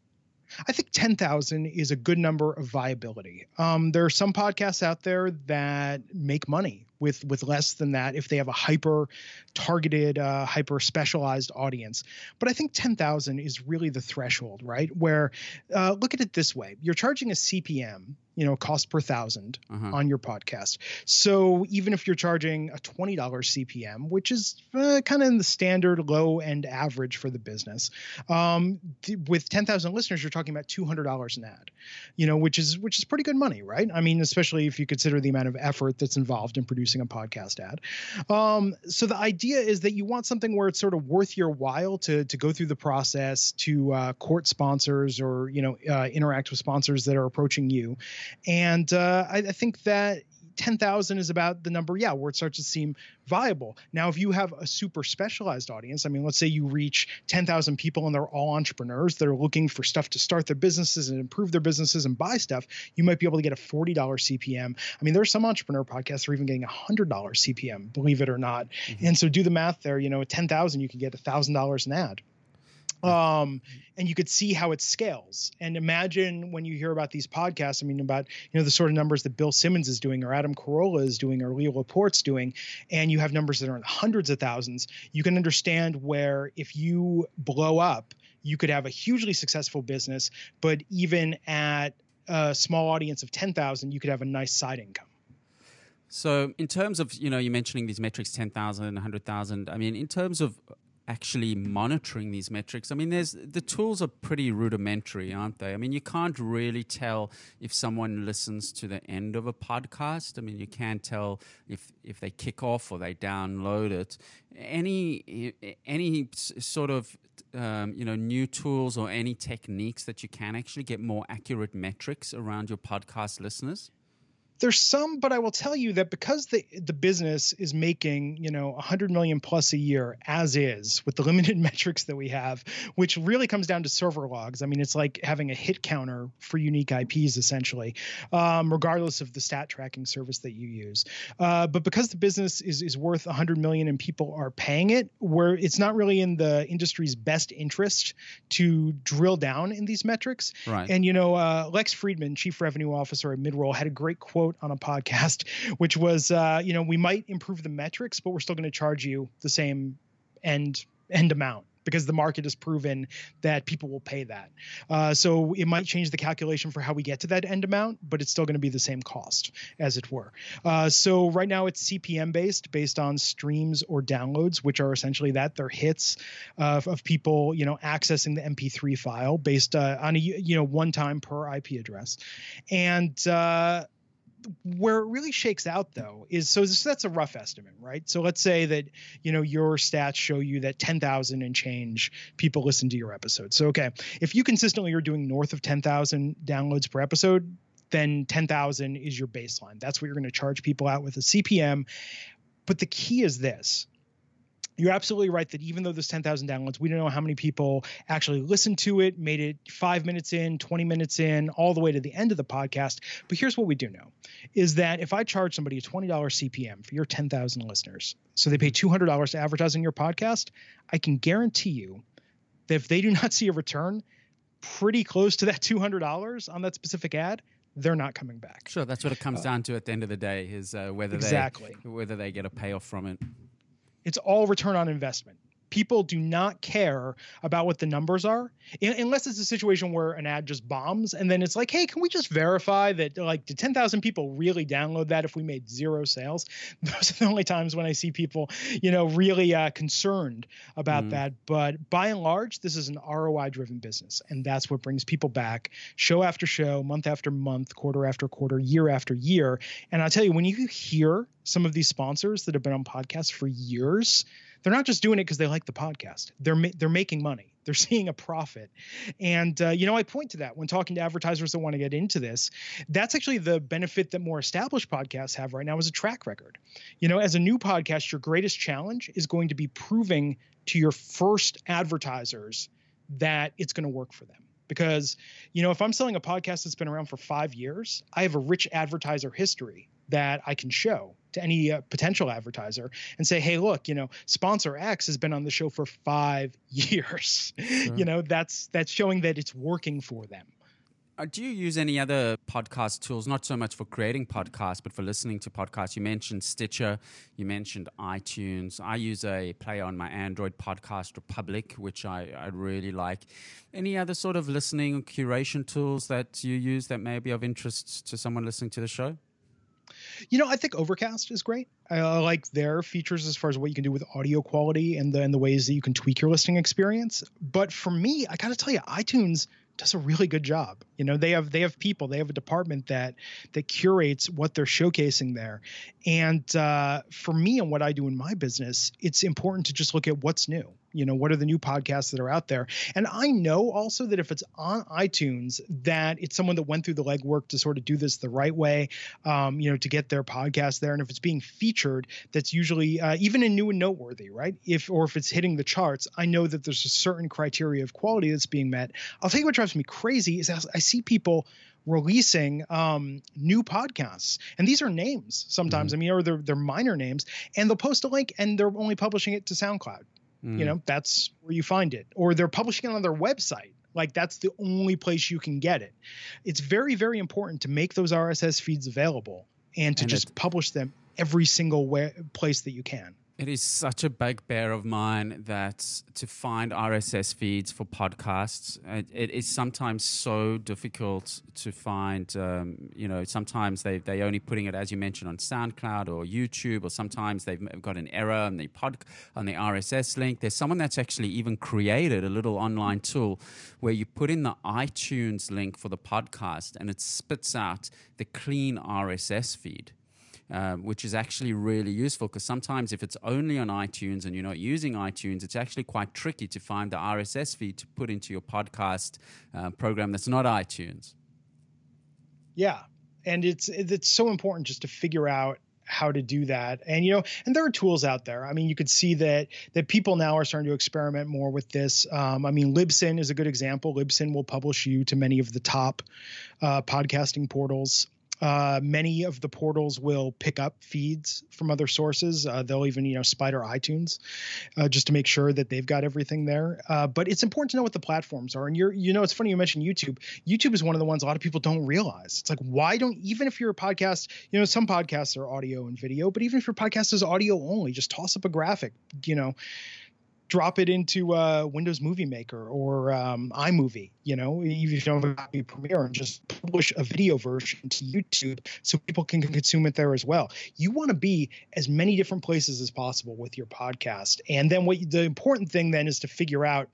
I think 10,000 is a good number of viability. Um, there are some podcasts out there that make money with with less than that if they have a hyper targeted, uh, hyper specialized audience. But I think 10,000 is really the threshold, right? Where uh, look at it this way: you're charging a CPM you know, cost per 1000 uh-huh. on your podcast. So even if you're charging a $20 CPM, which is uh, kind of in the standard low end average for the business, um, th- with 10,000 listeners, you're talking about $200 an ad, you know, which is which is pretty good money, right? I mean, especially if you consider the amount of effort that's involved in producing a podcast ad. Um, so the idea is that you want something where it's sort of worth your while to to go through the process to uh, court sponsors or you know uh, interact with sponsors that are approaching you and uh, I, I think that 10,000 is about the number, yeah, where it starts to seem viable. Now, if you have a super specialized audience, I mean, let's say you reach 10,000 people and they're all entrepreneurs that are looking for stuff to start their businesses and improve their businesses and buy stuff, you might be able to get a $40 CPM. I mean, there's some entrepreneur podcasts that are even getting a $100 CPM, believe it or not. Mm-hmm. And so do the math there, you know, at 10,000, you can get $1,000 an ad um, and you could see how it scales. And imagine when you hear about these podcasts, I mean, about you know the sort of numbers that Bill Simmons is doing, or Adam Carolla is doing, or Leo Laporte's doing, and you have numbers that are in hundreds of thousands. You can understand where if you blow up, you could have a hugely successful business, but even at a small audience of ten thousand, you could have a nice side income. So, in terms of, you know, you're mentioning these metrics 10,000, 100,000. I mean, in terms of actually monitoring these metrics. I mean, there's the tools are pretty rudimentary, aren't they? I mean, you can't really tell if someone listens to the end of a podcast. I mean, you can't tell if if they kick off or they download it. Any any sort of um, you know new tools or any techniques that you can actually get more accurate metrics around your podcast listeners? There's some, but I will tell you that because the the business is making you know 100 million plus a year as is with the limited metrics that we have, which really comes down to server logs. I mean, it's like having a hit counter for unique IPs essentially, um, regardless of the stat tracking service that you use. Uh, but because the business is is worth 100 million and people are paying it, where it's not really in the industry's best interest to drill down in these metrics. Right. And you know, uh, Lex Friedman, chief revenue officer at Midroll, had a great quote quote on a podcast, which was, uh, you know, we might improve the metrics, but we're still going to charge you the same end end amount because the market has proven that people will pay that. Uh, so it might change the calculation for how we get to that end amount, but it's still going to be the same cost, as it were. Uh, so right now it's CPM based, based on streams or downloads, which are essentially that they're hits uh, of people, you know, accessing the MP3 file based uh, on a you know one time per IP address, and uh, where it really shakes out though is so this, that's a rough estimate right? So let's say that you know your stats show you that 10,000 and change people listen to your episode. So okay if you consistently are doing north of 10,000 downloads per episode then 10,000 is your baseline. That's what you're going to charge people out with a CPM but the key is this you're absolutely right that even though there's 10,000 downloads, we don't know how many people actually listened to it, made it five minutes in, 20 minutes in, all the way to the end of the podcast. But here's what we do know is that if I charge somebody a $20 CPM for your 10,000 listeners, so they pay $200 to advertise on your podcast, I can guarantee you that if they do not see a return pretty close to that $200 on that specific ad, they're not coming back. Sure, that's what it comes uh, down to at the end of the day is uh, whether exactly. they whether they get a payoff from it. It's all return on investment. People do not care about what the numbers are unless it's a situation where an ad just bombs and then it's like, hey, can we just verify that like did 10,000 people really download that if we made zero sales? Those are the only times when I see people, you know, really uh, concerned about mm. that. But by and large, this is an ROI driven business and that's what brings people back show after show, month after month, quarter after quarter, year after year. And I'll tell you, when you hear some of these sponsors that have been on podcasts for years, they're not just doing it because they like the podcast. They're ma- they're making money. They're seeing a profit, and uh, you know I point to that when talking to advertisers that want to get into this. That's actually the benefit that more established podcasts have right now is a track record. You know, as a new podcast, your greatest challenge is going to be proving to your first advertisers that it's going to work for them because you know if i'm selling a podcast that's been around for five years i have a rich advertiser history that I can show to any uh, potential advertiser and say, hey, look, you know, sponsor X has been on the show for five years. Sure. You know, that's that's showing that it's working for them. uh, do you use any other podcast tools, not so much for creating podcasts, but for listening to podcasts? You mentioned Stitcher, you mentioned iTunes. I use a player on my Android podcast, Republic, which I, I really like. Any other sort of listening or curation tools that you use that may be of interest to someone listening to the show? You know, I think Overcast is great. I like their features as far as what you can do with audio quality and the and the ways that you can tweak your listening experience. But for me, I got to tell you, iTunes does a really good job. You know, they have they have people, they have a department that that curates what they're showcasing there. And uh, for me and what I do in my business, it's important to just look at what's new. You know, what are the new podcasts that are out there? And I know also that if it's on iTunes, that it's someone that went through the legwork to sort of do this the right way, um, you know, to get their podcast there. And if it's being featured, that's usually uh, even in new and noteworthy, right? If or if it's hitting the charts, I know that there's a certain criteria of quality that's being met. I'll tell you what drives me crazy is I see people releasing um, new podcasts, and these are names sometimes. Mm-hmm. I mean, or they're they're minor names, and they'll post a link, and they're only publishing it to SoundCloud. Mm. You know, that's where you find it, or they're publishing it on their website. Like that's the only place you can get it. It's very very important to make those RSS feeds available and to and just publish them every single way, place that you can. It is such a bugbear of mine that to find RSS feeds for podcasts, it, it is sometimes so difficult to find. Um, you know, sometimes they they only putting it as you mentioned on SoundCloud or YouTube, or sometimes they've got an error on the pod on the RSS link. There's someone that's actually even created a little online tool where you put in the iTunes link for the podcast, and it spits out the clean RSS feed um, which is actually really useful because sometimes if it's only on iTunes and you're not using iTunes, it's actually quite tricky to find the RSS feed to put into your podcast uh, program that's not iTunes. Yeah, and it's it's so important just to figure out how to do that. And you know and there are tools out there. I mean you could see that that people now are starting to experiment more with this. Um, i mean libsyn is a good example. Libsyn will publish you to many of the top uh, podcasting portals uh, many of the portals will pick up feeds from other sources. Uh, they'll even, you know, spider iTunes uh, just to make sure that they've got everything there. Uh, but it's important to know what the platforms are. And you're, you know, it's funny you mentioned YouTube. YouTube is one of the ones a lot of people don't realize. It's like, why don't, even if you're a podcast, you know, some podcasts are audio and video, but even if your podcast is audio only, just toss up a graphic, you know, drop it into uh, Windows Movie Maker or um, iMovie, you know, even if you don't have a copy Premiere, and just publish a video version to YouTube so people can consume it there as well. You want to be as many different places as possible with your podcast, and then what the important thing then is to figure out,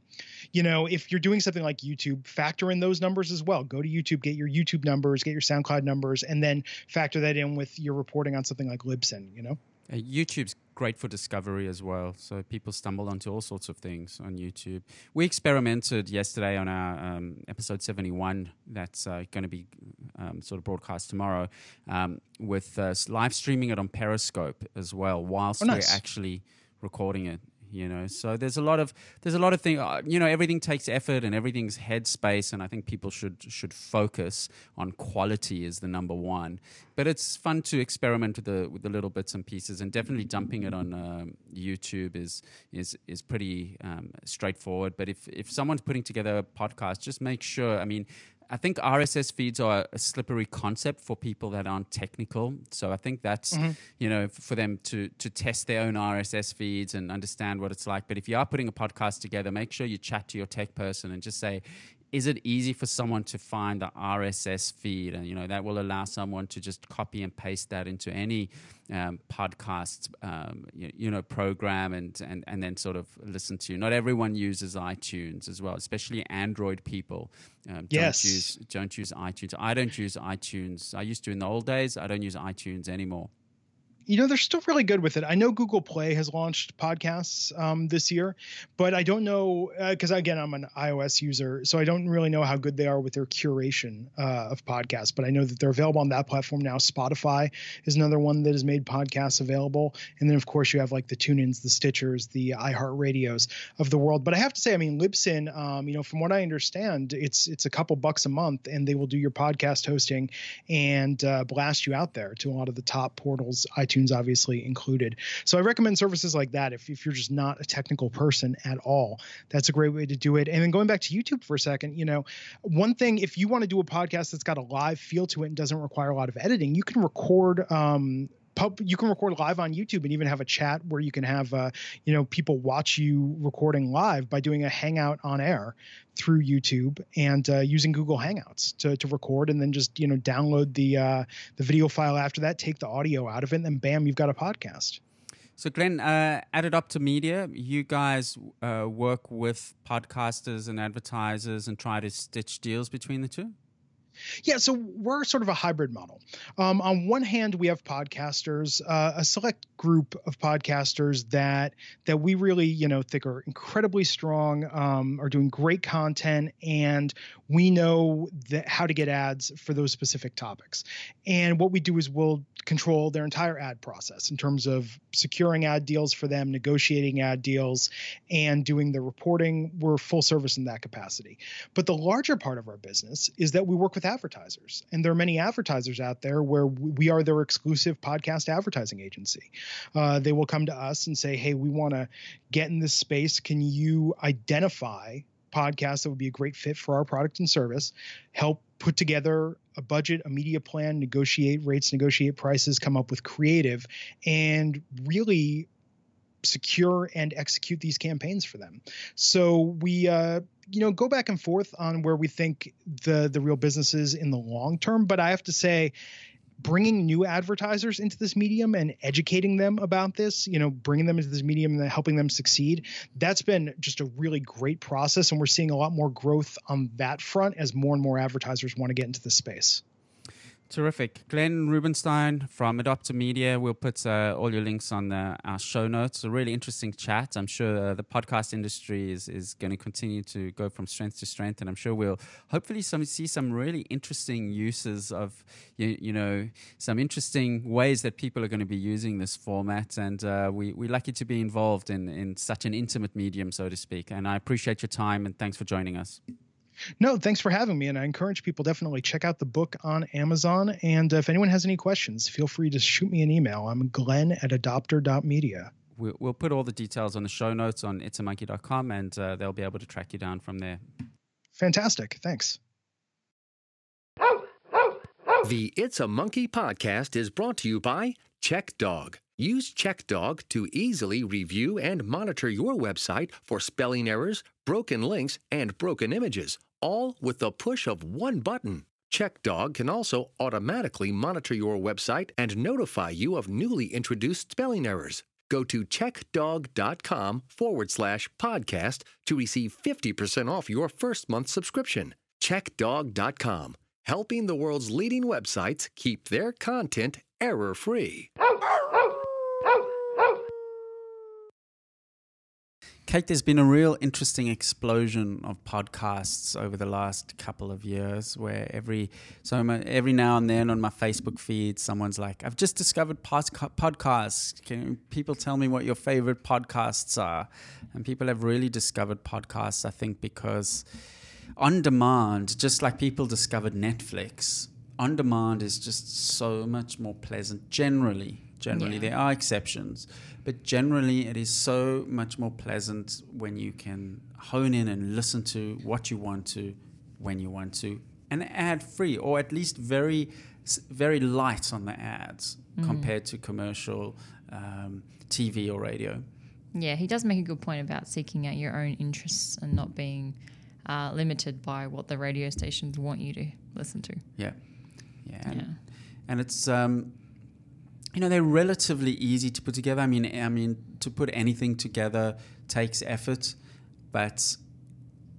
you know, if you're doing something like YouTube, factor in those numbers as well. Go to YouTube, get your YouTube numbers, get your SoundCloud numbers, and then factor that in with your reporting on something like Libsyn. You know. Uh, YouTube's great for discovery as well. So people stumble onto all sorts of things on YouTube. We experimented yesterday on our um, episode 71 that's uh, going to be um, sort of broadcast tomorrow um, with uh, live streaming it on Periscope as well whilst oh, nice. we're actually recording it you know? So there's a lot of there's a lot of things uh, you know everything takes effort and everything's headspace and i think people should should focus on quality is the number one. But it's fun to experiment with the with the little bits and pieces and definitely dumping it on um, youtube is is is pretty um, straightforward. But if if someone's putting together a podcast just make sure i mean I think RSS feeds are a slippery concept for people that aren't technical. So I think that's mm-hmm. you know for them to to test their own RSS feeds and understand what it's like. But if you are putting a podcast together, make sure you chat to your tech person and just say, is it easy for someone to find the RSS feed? And you know that will allow someone to just copy and paste that into any um, podcast, um, you, you, know, program and, and and then sort of listen to. Not everyone uses iTunes as well, especially Android people. Um, yes. Don't use don't use iTunes. I don't use iTunes. I used to in the old days. I don't use iTunes anymore you know they're still really good with it. I know Google Play has launched podcasts um, this year, but I don't know because uh, again I'm an iOS user, so I don't really know how good they are with their curation uh, of podcasts. But I know that they're available on that platform now. Spotify is another one that has made podcasts available, and then of course you have like the TuneIn's, the Stitchers, the iHeart Radios of the world. But I have to say, I mean Libsyn, um, you know, from what I understand, it's it's a couple bucks a month, and they will do your podcast hosting and uh, blast you out there to a lot of the top portals, iTunes obviously included. So I recommend services like that if, if you're just not a technical person at all. That's a great way to do it. And then going back to YouTube for a second, you know, one thing if you want to do a podcast that's got a live feel to it and doesn't require a lot of editing, you can record um, pub you can record live on YouTube and even have a chat where you can have uh, you know people watch you recording live by doing a hangout on air through YouTube and uh, using Google Hangouts to, to record and then just you know download the uh, the video file after that, take the audio out of it, and then bam, you've got a podcast. So, Glenn, uh, at Adopter Media, you guys uh, work with podcasters and advertisers and try to stitch deals between the two? Yeah, so we're sort of a hybrid model. Um, on one hand, we have podcasters, uh, a select group of podcasters that that we really, you know, think are incredibly strong, um, are doing great content, and we know that how to get ads for those specific topics. And what we do is we'll control their entire ad process in terms of securing ad deals for them, negotiating ad deals, and doing the reporting. We're full service in that capacity. But the larger part of our business is that we work with advertisers. And there are many advertisers out there where we are their exclusive podcast advertising agency. Uh, they will come to us and say, hey, we want to get in this space. Can you identify podcasts that would be a great fit for our product and service, help put together a budget, a media plan, negotiate rates, negotiate prices, come up with creative, and really secure and execute these campaigns for them. So we, uh, you know, go back and forth on where we think the the real business is in the long term. But I have to say, bringing new advertisers into this medium and educating them about this, you know, bringing them into this medium and helping them succeed, that's been just a really great process. And we're seeing a lot more growth on that front as more and more advertisers want to get into the space. Terrific. Glenn Rubenstein from Adopter Media. We'll put uh, all your links on the, our show notes. A really interesting chat. I'm sure uh, the podcast industry is, is going to continue to go from strength to strength. And I'm sure we'll hopefully some, see some really interesting uses of, you, you know, some interesting ways that people are going to be using this format. And uh, we, we're lucky to be involved in, in such an intimate medium, so to speak. And I appreciate your time and thanks for joining us. No, thanks for having me. And I encourage people definitely check out the book on Amazon. And if anyone has any questions, feel free to shoot me an email. I'm glenn at adopter.media. We'll, we'll put all the details on the show notes on itsamonkey.com and uh, they'll be able to track you down from there. Fantastic. Thanks. The It's a Monkey podcast is brought to you by CheckDog. Use CheckDog to easily review and monitor your website for spelling errors, broken links, and broken images, all with the push of one button. CheckDog can also automatically monitor your website and notify you of newly introduced spelling errors. Go to checkdog.com forward slash podcast to receive 50% off your first month subscription. Checkdog.com, helping the world's leading websites keep their content error free. Kate, there's been a real interesting explosion of podcasts over the last couple of years, where every so every now and then on my Facebook feed, someone's like, "I've just discovered podcasts. Can people tell me what your favorite podcasts are?" And people have really discovered podcasts, I think, because on demand, just like people discovered Netflix, on demand is just so much more pleasant. Generally, generally yeah. there are exceptions but generally, it is so much more pleasant when you can hone in and listen to what you want to, when you want to, and ad free, or at least very, very light on the ads mm. compared to commercial um, TV or radio. Yeah, he does make a good point about seeking out your own interests and not being uh, limited by what the radio stations want you to listen to. Yeah, yeah, and, yeah. and it's um, you know they're relatively easy to put together. I mean, I mean to put anything together takes effort, but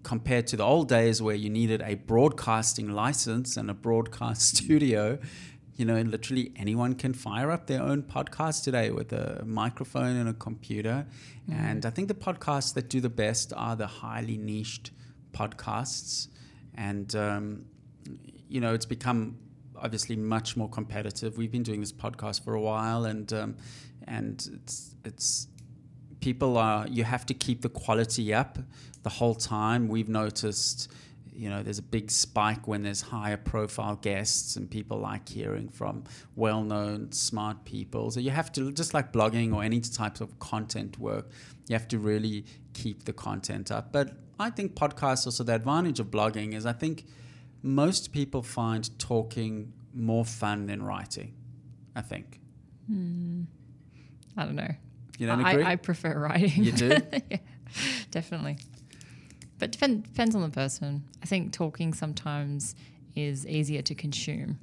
compared to the old days where you needed a broadcasting license and a broadcast studio, you know, literally anyone can fire up their own podcast today with a microphone and a computer. Mm-hmm. And I think the podcasts that do the best are the highly niched podcasts. And, um, you know, it's become obviously much more competitive. We've been doing this podcast for a while, and um, and it's it's people are you have to keep the quality up the whole time. We've noticed, you know, there's a big spike when there's higher profile guests and people like hearing from well known, smart people. So you have to, just like blogging or any type of content work, you have to really keep the content up. But I think podcasts also, the advantage of blogging is I think most people find talking more fun than writing, I think. Hmm. I don't know. You don't I, agree? I prefer writing. You do? yeah, definitely. But depend, depends on the person. I think talking sometimes is easier to consume.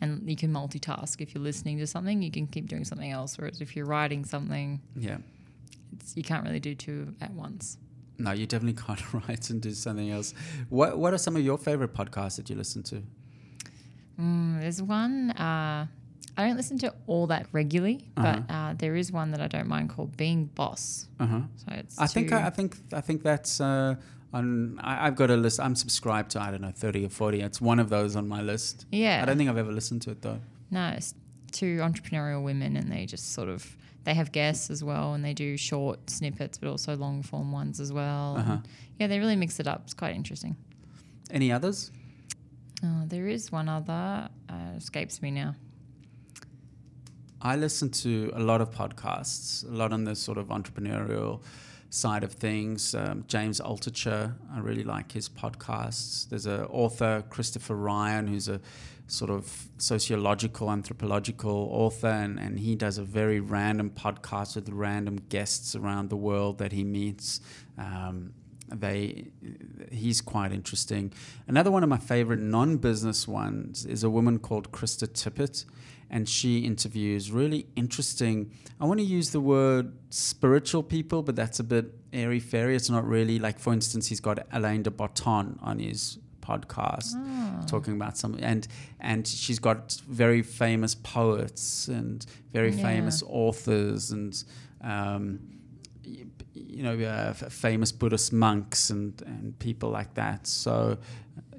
And you can multitask. If you're listening to something, you can keep doing something else. Whereas if you're writing something, yeah. it's, you can't really do two at once. No, you definitely can't write and do something else. What What are some of your favorite podcasts that you listen to? Mm, there's one. Uh, I don't listen to all that regularly, but uh, there is one that I don't mind called Being Boss. Uh huh. So it's I think I, I think I think that's uh, on. I, I've got a list. I'm subscribed to I don't know thirty or forty. It's one of those on my list. yeah. I don't think I've ever listened to it though. No, it's two entrepreneurial women, and they just sort of they have guests as well, and they do short snippets, but also long form ones as well. Uh-huh. Yeah, they really mix it up. It's quite interesting. Any others? Oh, there is one other uh, escapes me now. I listen to a lot of podcasts, a lot on the sort of entrepreneurial side of things. Um, James Altucher, I really like his podcasts. There's an author, Christopher Ryan, who's a sort of sociological, anthropological author, and, and he does a very random podcast with random guests around the world that he meets. Um, they he's quite interesting. Another one of my favorite non-business ones is a woman called Krista Tippett, and she interviews really interesting. I want to use the word spiritual people, but that's a bit airy fairy. It's not really like, for instance, he's got Alain de Botton on his podcast talking about some and and she's got very famous poets and very Yeah. famous authors and um, you know uh, famous Buddhist monks and and people like that. So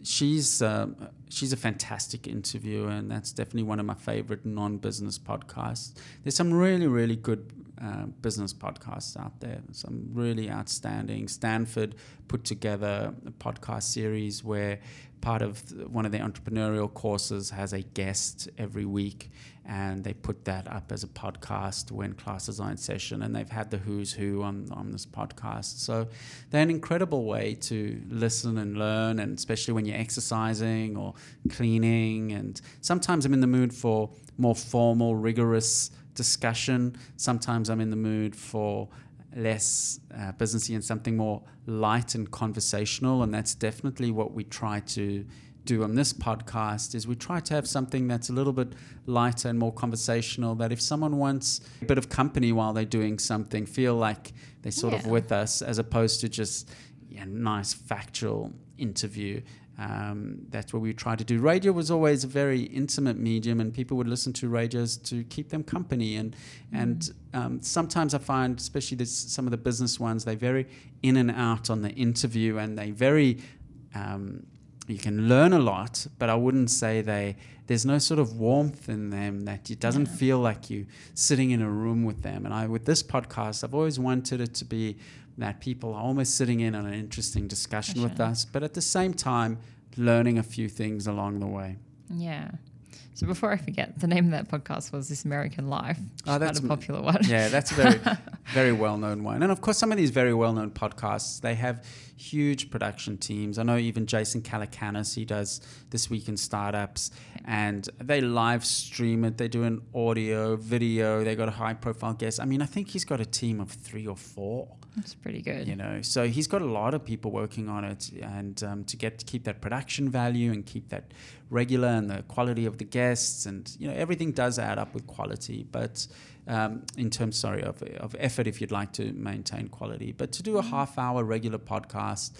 she's um, she's a fantastic interviewer and that's definitely one of my favorite non-business podcasts. There's some really really good uh, business podcasts out there. Some really outstanding stanford put together a podcast series where part of one of their entrepreneurial courses has a guest every week and they put that up as a podcast when classes are in session and they've had the who's who on, on this podcast. So they're an incredible way to listen and learn and especially when you're exercising or cleaning and sometimes i'm in the mood for more formal rigorous discussion. Sometimes i'm in the mood for less uh, businessy and something more light and conversational and that's definitely what we try to do on this podcast is we try to have something that's a little bit lighter and more conversational that if someone wants a bit of company while they're doing something feel like they're sort of with us as opposed to just yeah, nice factual interview um, that's what we try to do. Radio was always a very intimate medium, and people would listen to radios to keep them company. And and um, sometimes I find, especially this, some of the business ones, they're very in and out on the interview, and they very um, you can learn a lot, but I wouldn't say they. There's no sort of warmth in them that it doesn't feel like you sitting in a room with them. And I, with this podcast, I've always wanted it to be that people are almost sitting in on an interesting discussion with us, but at the same time, learning a few things along the way. Yeah. So before I forget, the name of that podcast was This American Life. Oh, that's a popular one. Yeah, that's very, very well known one. And of course, some of these very well known podcasts, they have huge production teams. I know even Jason Calacanis, he does This Week in Startups, and they live stream it. They do an audio, video, they got a high profile guest. I mean, I think he's got a team of three or four. That's pretty good. you know so he's got a lot of people working on it and um, to get to keep that production value and keep that regular and the quality of the guests and you know everything does add up with quality but um, in terms sorry of, of effort if you'd like to maintain quality. But to do a half hour regular podcast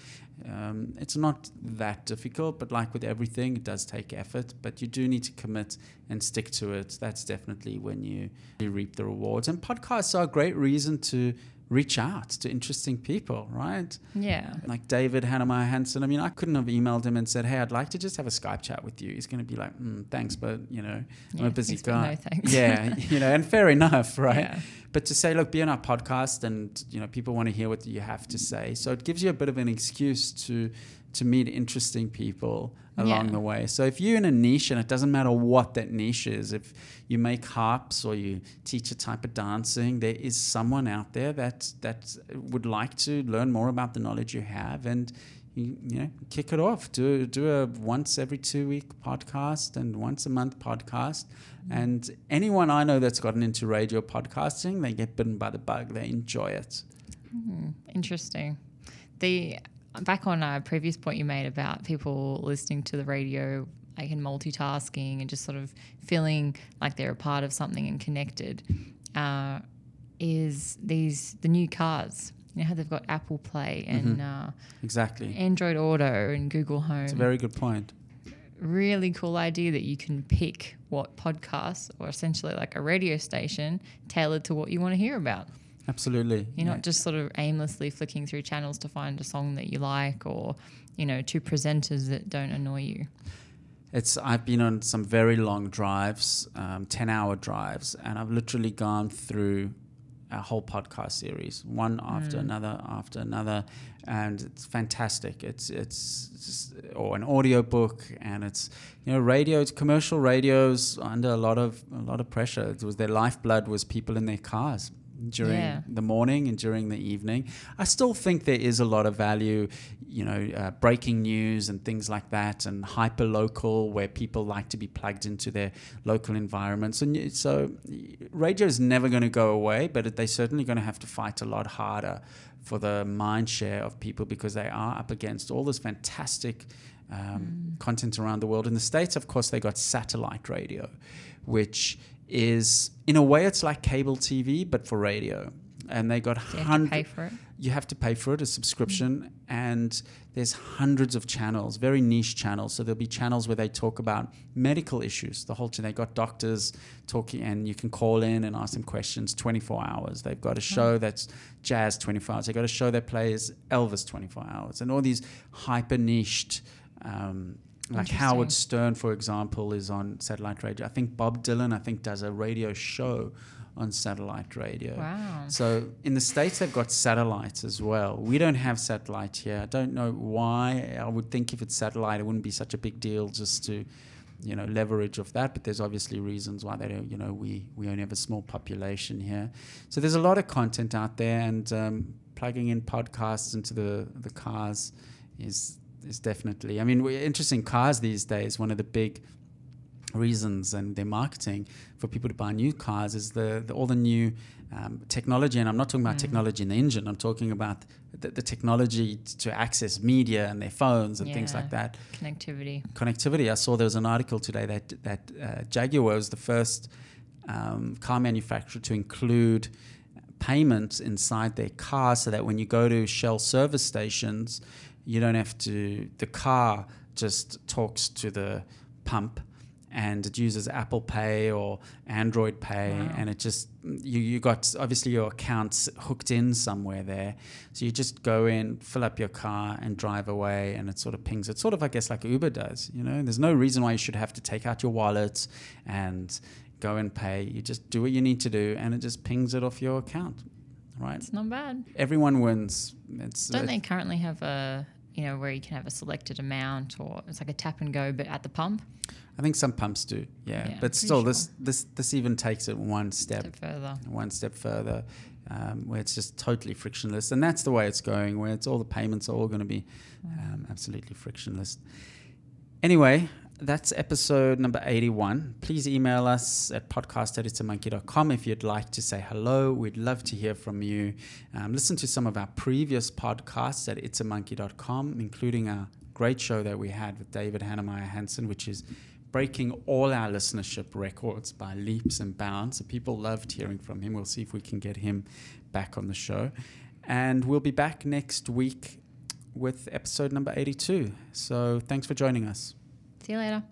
um, it's not that difficult but like with everything it does take effort. But you do need to commit and stick to it. That's definitely when you, you reap the rewards. And podcasts are a great reason to reach out to interesting people, right? Yeah. Like David Heinemeier Hansson. I mean, I couldn't have emailed him and said, "Hey, I'd like to just have a Skype chat with you." He's going to be like, mm, "Thanks, but you know, I'm a busy guy." no thanks. Yeah, you know, and fair enough, right? Yeah. But to say, look, be on our podcast, and you know, people want to hear what you have to say, so it gives you a bit of an excuse to to meet interesting people along Yeah. the way. So if you're in a niche, and it doesn't matter what that niche is, if you make harps or you teach a type of dancing, there is someone out there that that would like to learn more about the knowledge you have and. You, you know, kick it off. Do do a once every two week podcast and once a month podcast. Mm-hmm. And anyone I know that's gotten into radio podcasting, they get bitten by the bug. They enjoy it. Mm-hmm. Interesting. The back on a previous point you made about people listening to the radio, like in multitasking and just sort of feeling like they're a part of something and connected, uh, is these the new cars. You know how they've got Apple Play and uh, Exactly. Android Auto and Google Home. It's a very good point. really cool idea that you can pick what podcasts or essentially like a radio station tailored to what you want to hear about. Absolutely. You're Yeah. not just sort of aimlessly flicking through channels to find a song that you like or, you know, two presenters that don't annoy you. It's I've been on some very long drives, um, ten hour drives, and I've literally gone through a whole podcast series, one after another after another, and it's fantastic. It's it's just, or an audio book, and it's you know radio. It's commercial radios under a lot of a lot of pressure. It was their lifeblood was people in their cars during Yeah. the morning and during the evening. I still think there is a lot of value, you know, uh, breaking news and things like that, and hyper local where people like to be plugged into their local environments. And so, radio is never going to go away, but they're certainly going to have to fight a lot harder for the mind share of people because they are up against all this fantastic. Um, Content around the world. In the States, of course, they got satellite radio, which is, in a way, it's like cable TV, but for radio. And they got you have to hundreds pay for it? you have to pay for it, a subscription, and there's hundreds of channels, very niche channels. So there'll be channels where they talk about medical issues. The whole thing they got doctors talking, and you can call in and ask them questions 24 hours. They've got a show that's jazz 24 hours. They've got a show that plays Elvis 24 hours, and all these hyper niched. Um, like Howard Stern, for example, is on satellite radio. I think Bob Dylan, I think, does a radio show on satellite radio. Wow. So in the States, they've got satellites as well. We don't have satellite here. I don't know why. I would think if it's satellite, it wouldn't be such a big deal just to, you know, leverage of that. But there's obviously reasons why they don't, you know, we, we only have a small population here. So there's a lot of content out there and um, plugging in podcasts into the, the cars is, is definitely, I mean, interesting cars these days. One of the big reasons and their marketing for people to buy new cars is the, the all the new um, technology. And I'm not talking about technology in the engine. I'm talking about the, the technology t- to access media and their phones and things like that. Connectivity. connectivity. I saw there was an article today that that uh, Jaguar was the first um, car manufacturer to include payments inside their car so that when you go to Shell service stations you don't have to the car just talks to the pump and it uses Apple Pay or Android Pay, Wow. and it just you you got obviously your accounts hooked in somewhere there, so you just go in, fill up your car, and drive away, and it sort of pings. It's sort of I guess like Uber does. You know, there's no reason why you should have to take out your wallet and go and pay. You just do what you need to do, and it just pings it off your account, right? It's not bad. Everyone wins. It's Don't it- they currently have a, you know, where you can have a selected amount or it's like a tap and go, but at the pump? I think some pumps do, yeah. Yeah, but still, sure. this this this even takes it one step Step further. one step further, um, where it's just totally frictionless, and that's the way it's going. Where it's all the payments are all going to be um, absolutely frictionless. Anyway, that's episode number 81. Please email us at podcast.itsamonkey.com if you'd like to say hello. We'd love to hear from you. Um, listen to some of our previous podcasts at itsamonkey.com, including our great show that we had with David Heinemeier Hansson, which is breaking all our listenership records by leaps and bounds. So people loved hearing from him. We'll see if we can get him back on the show. And we'll be back next week with episode number 82. So thanks for joining us. See you later.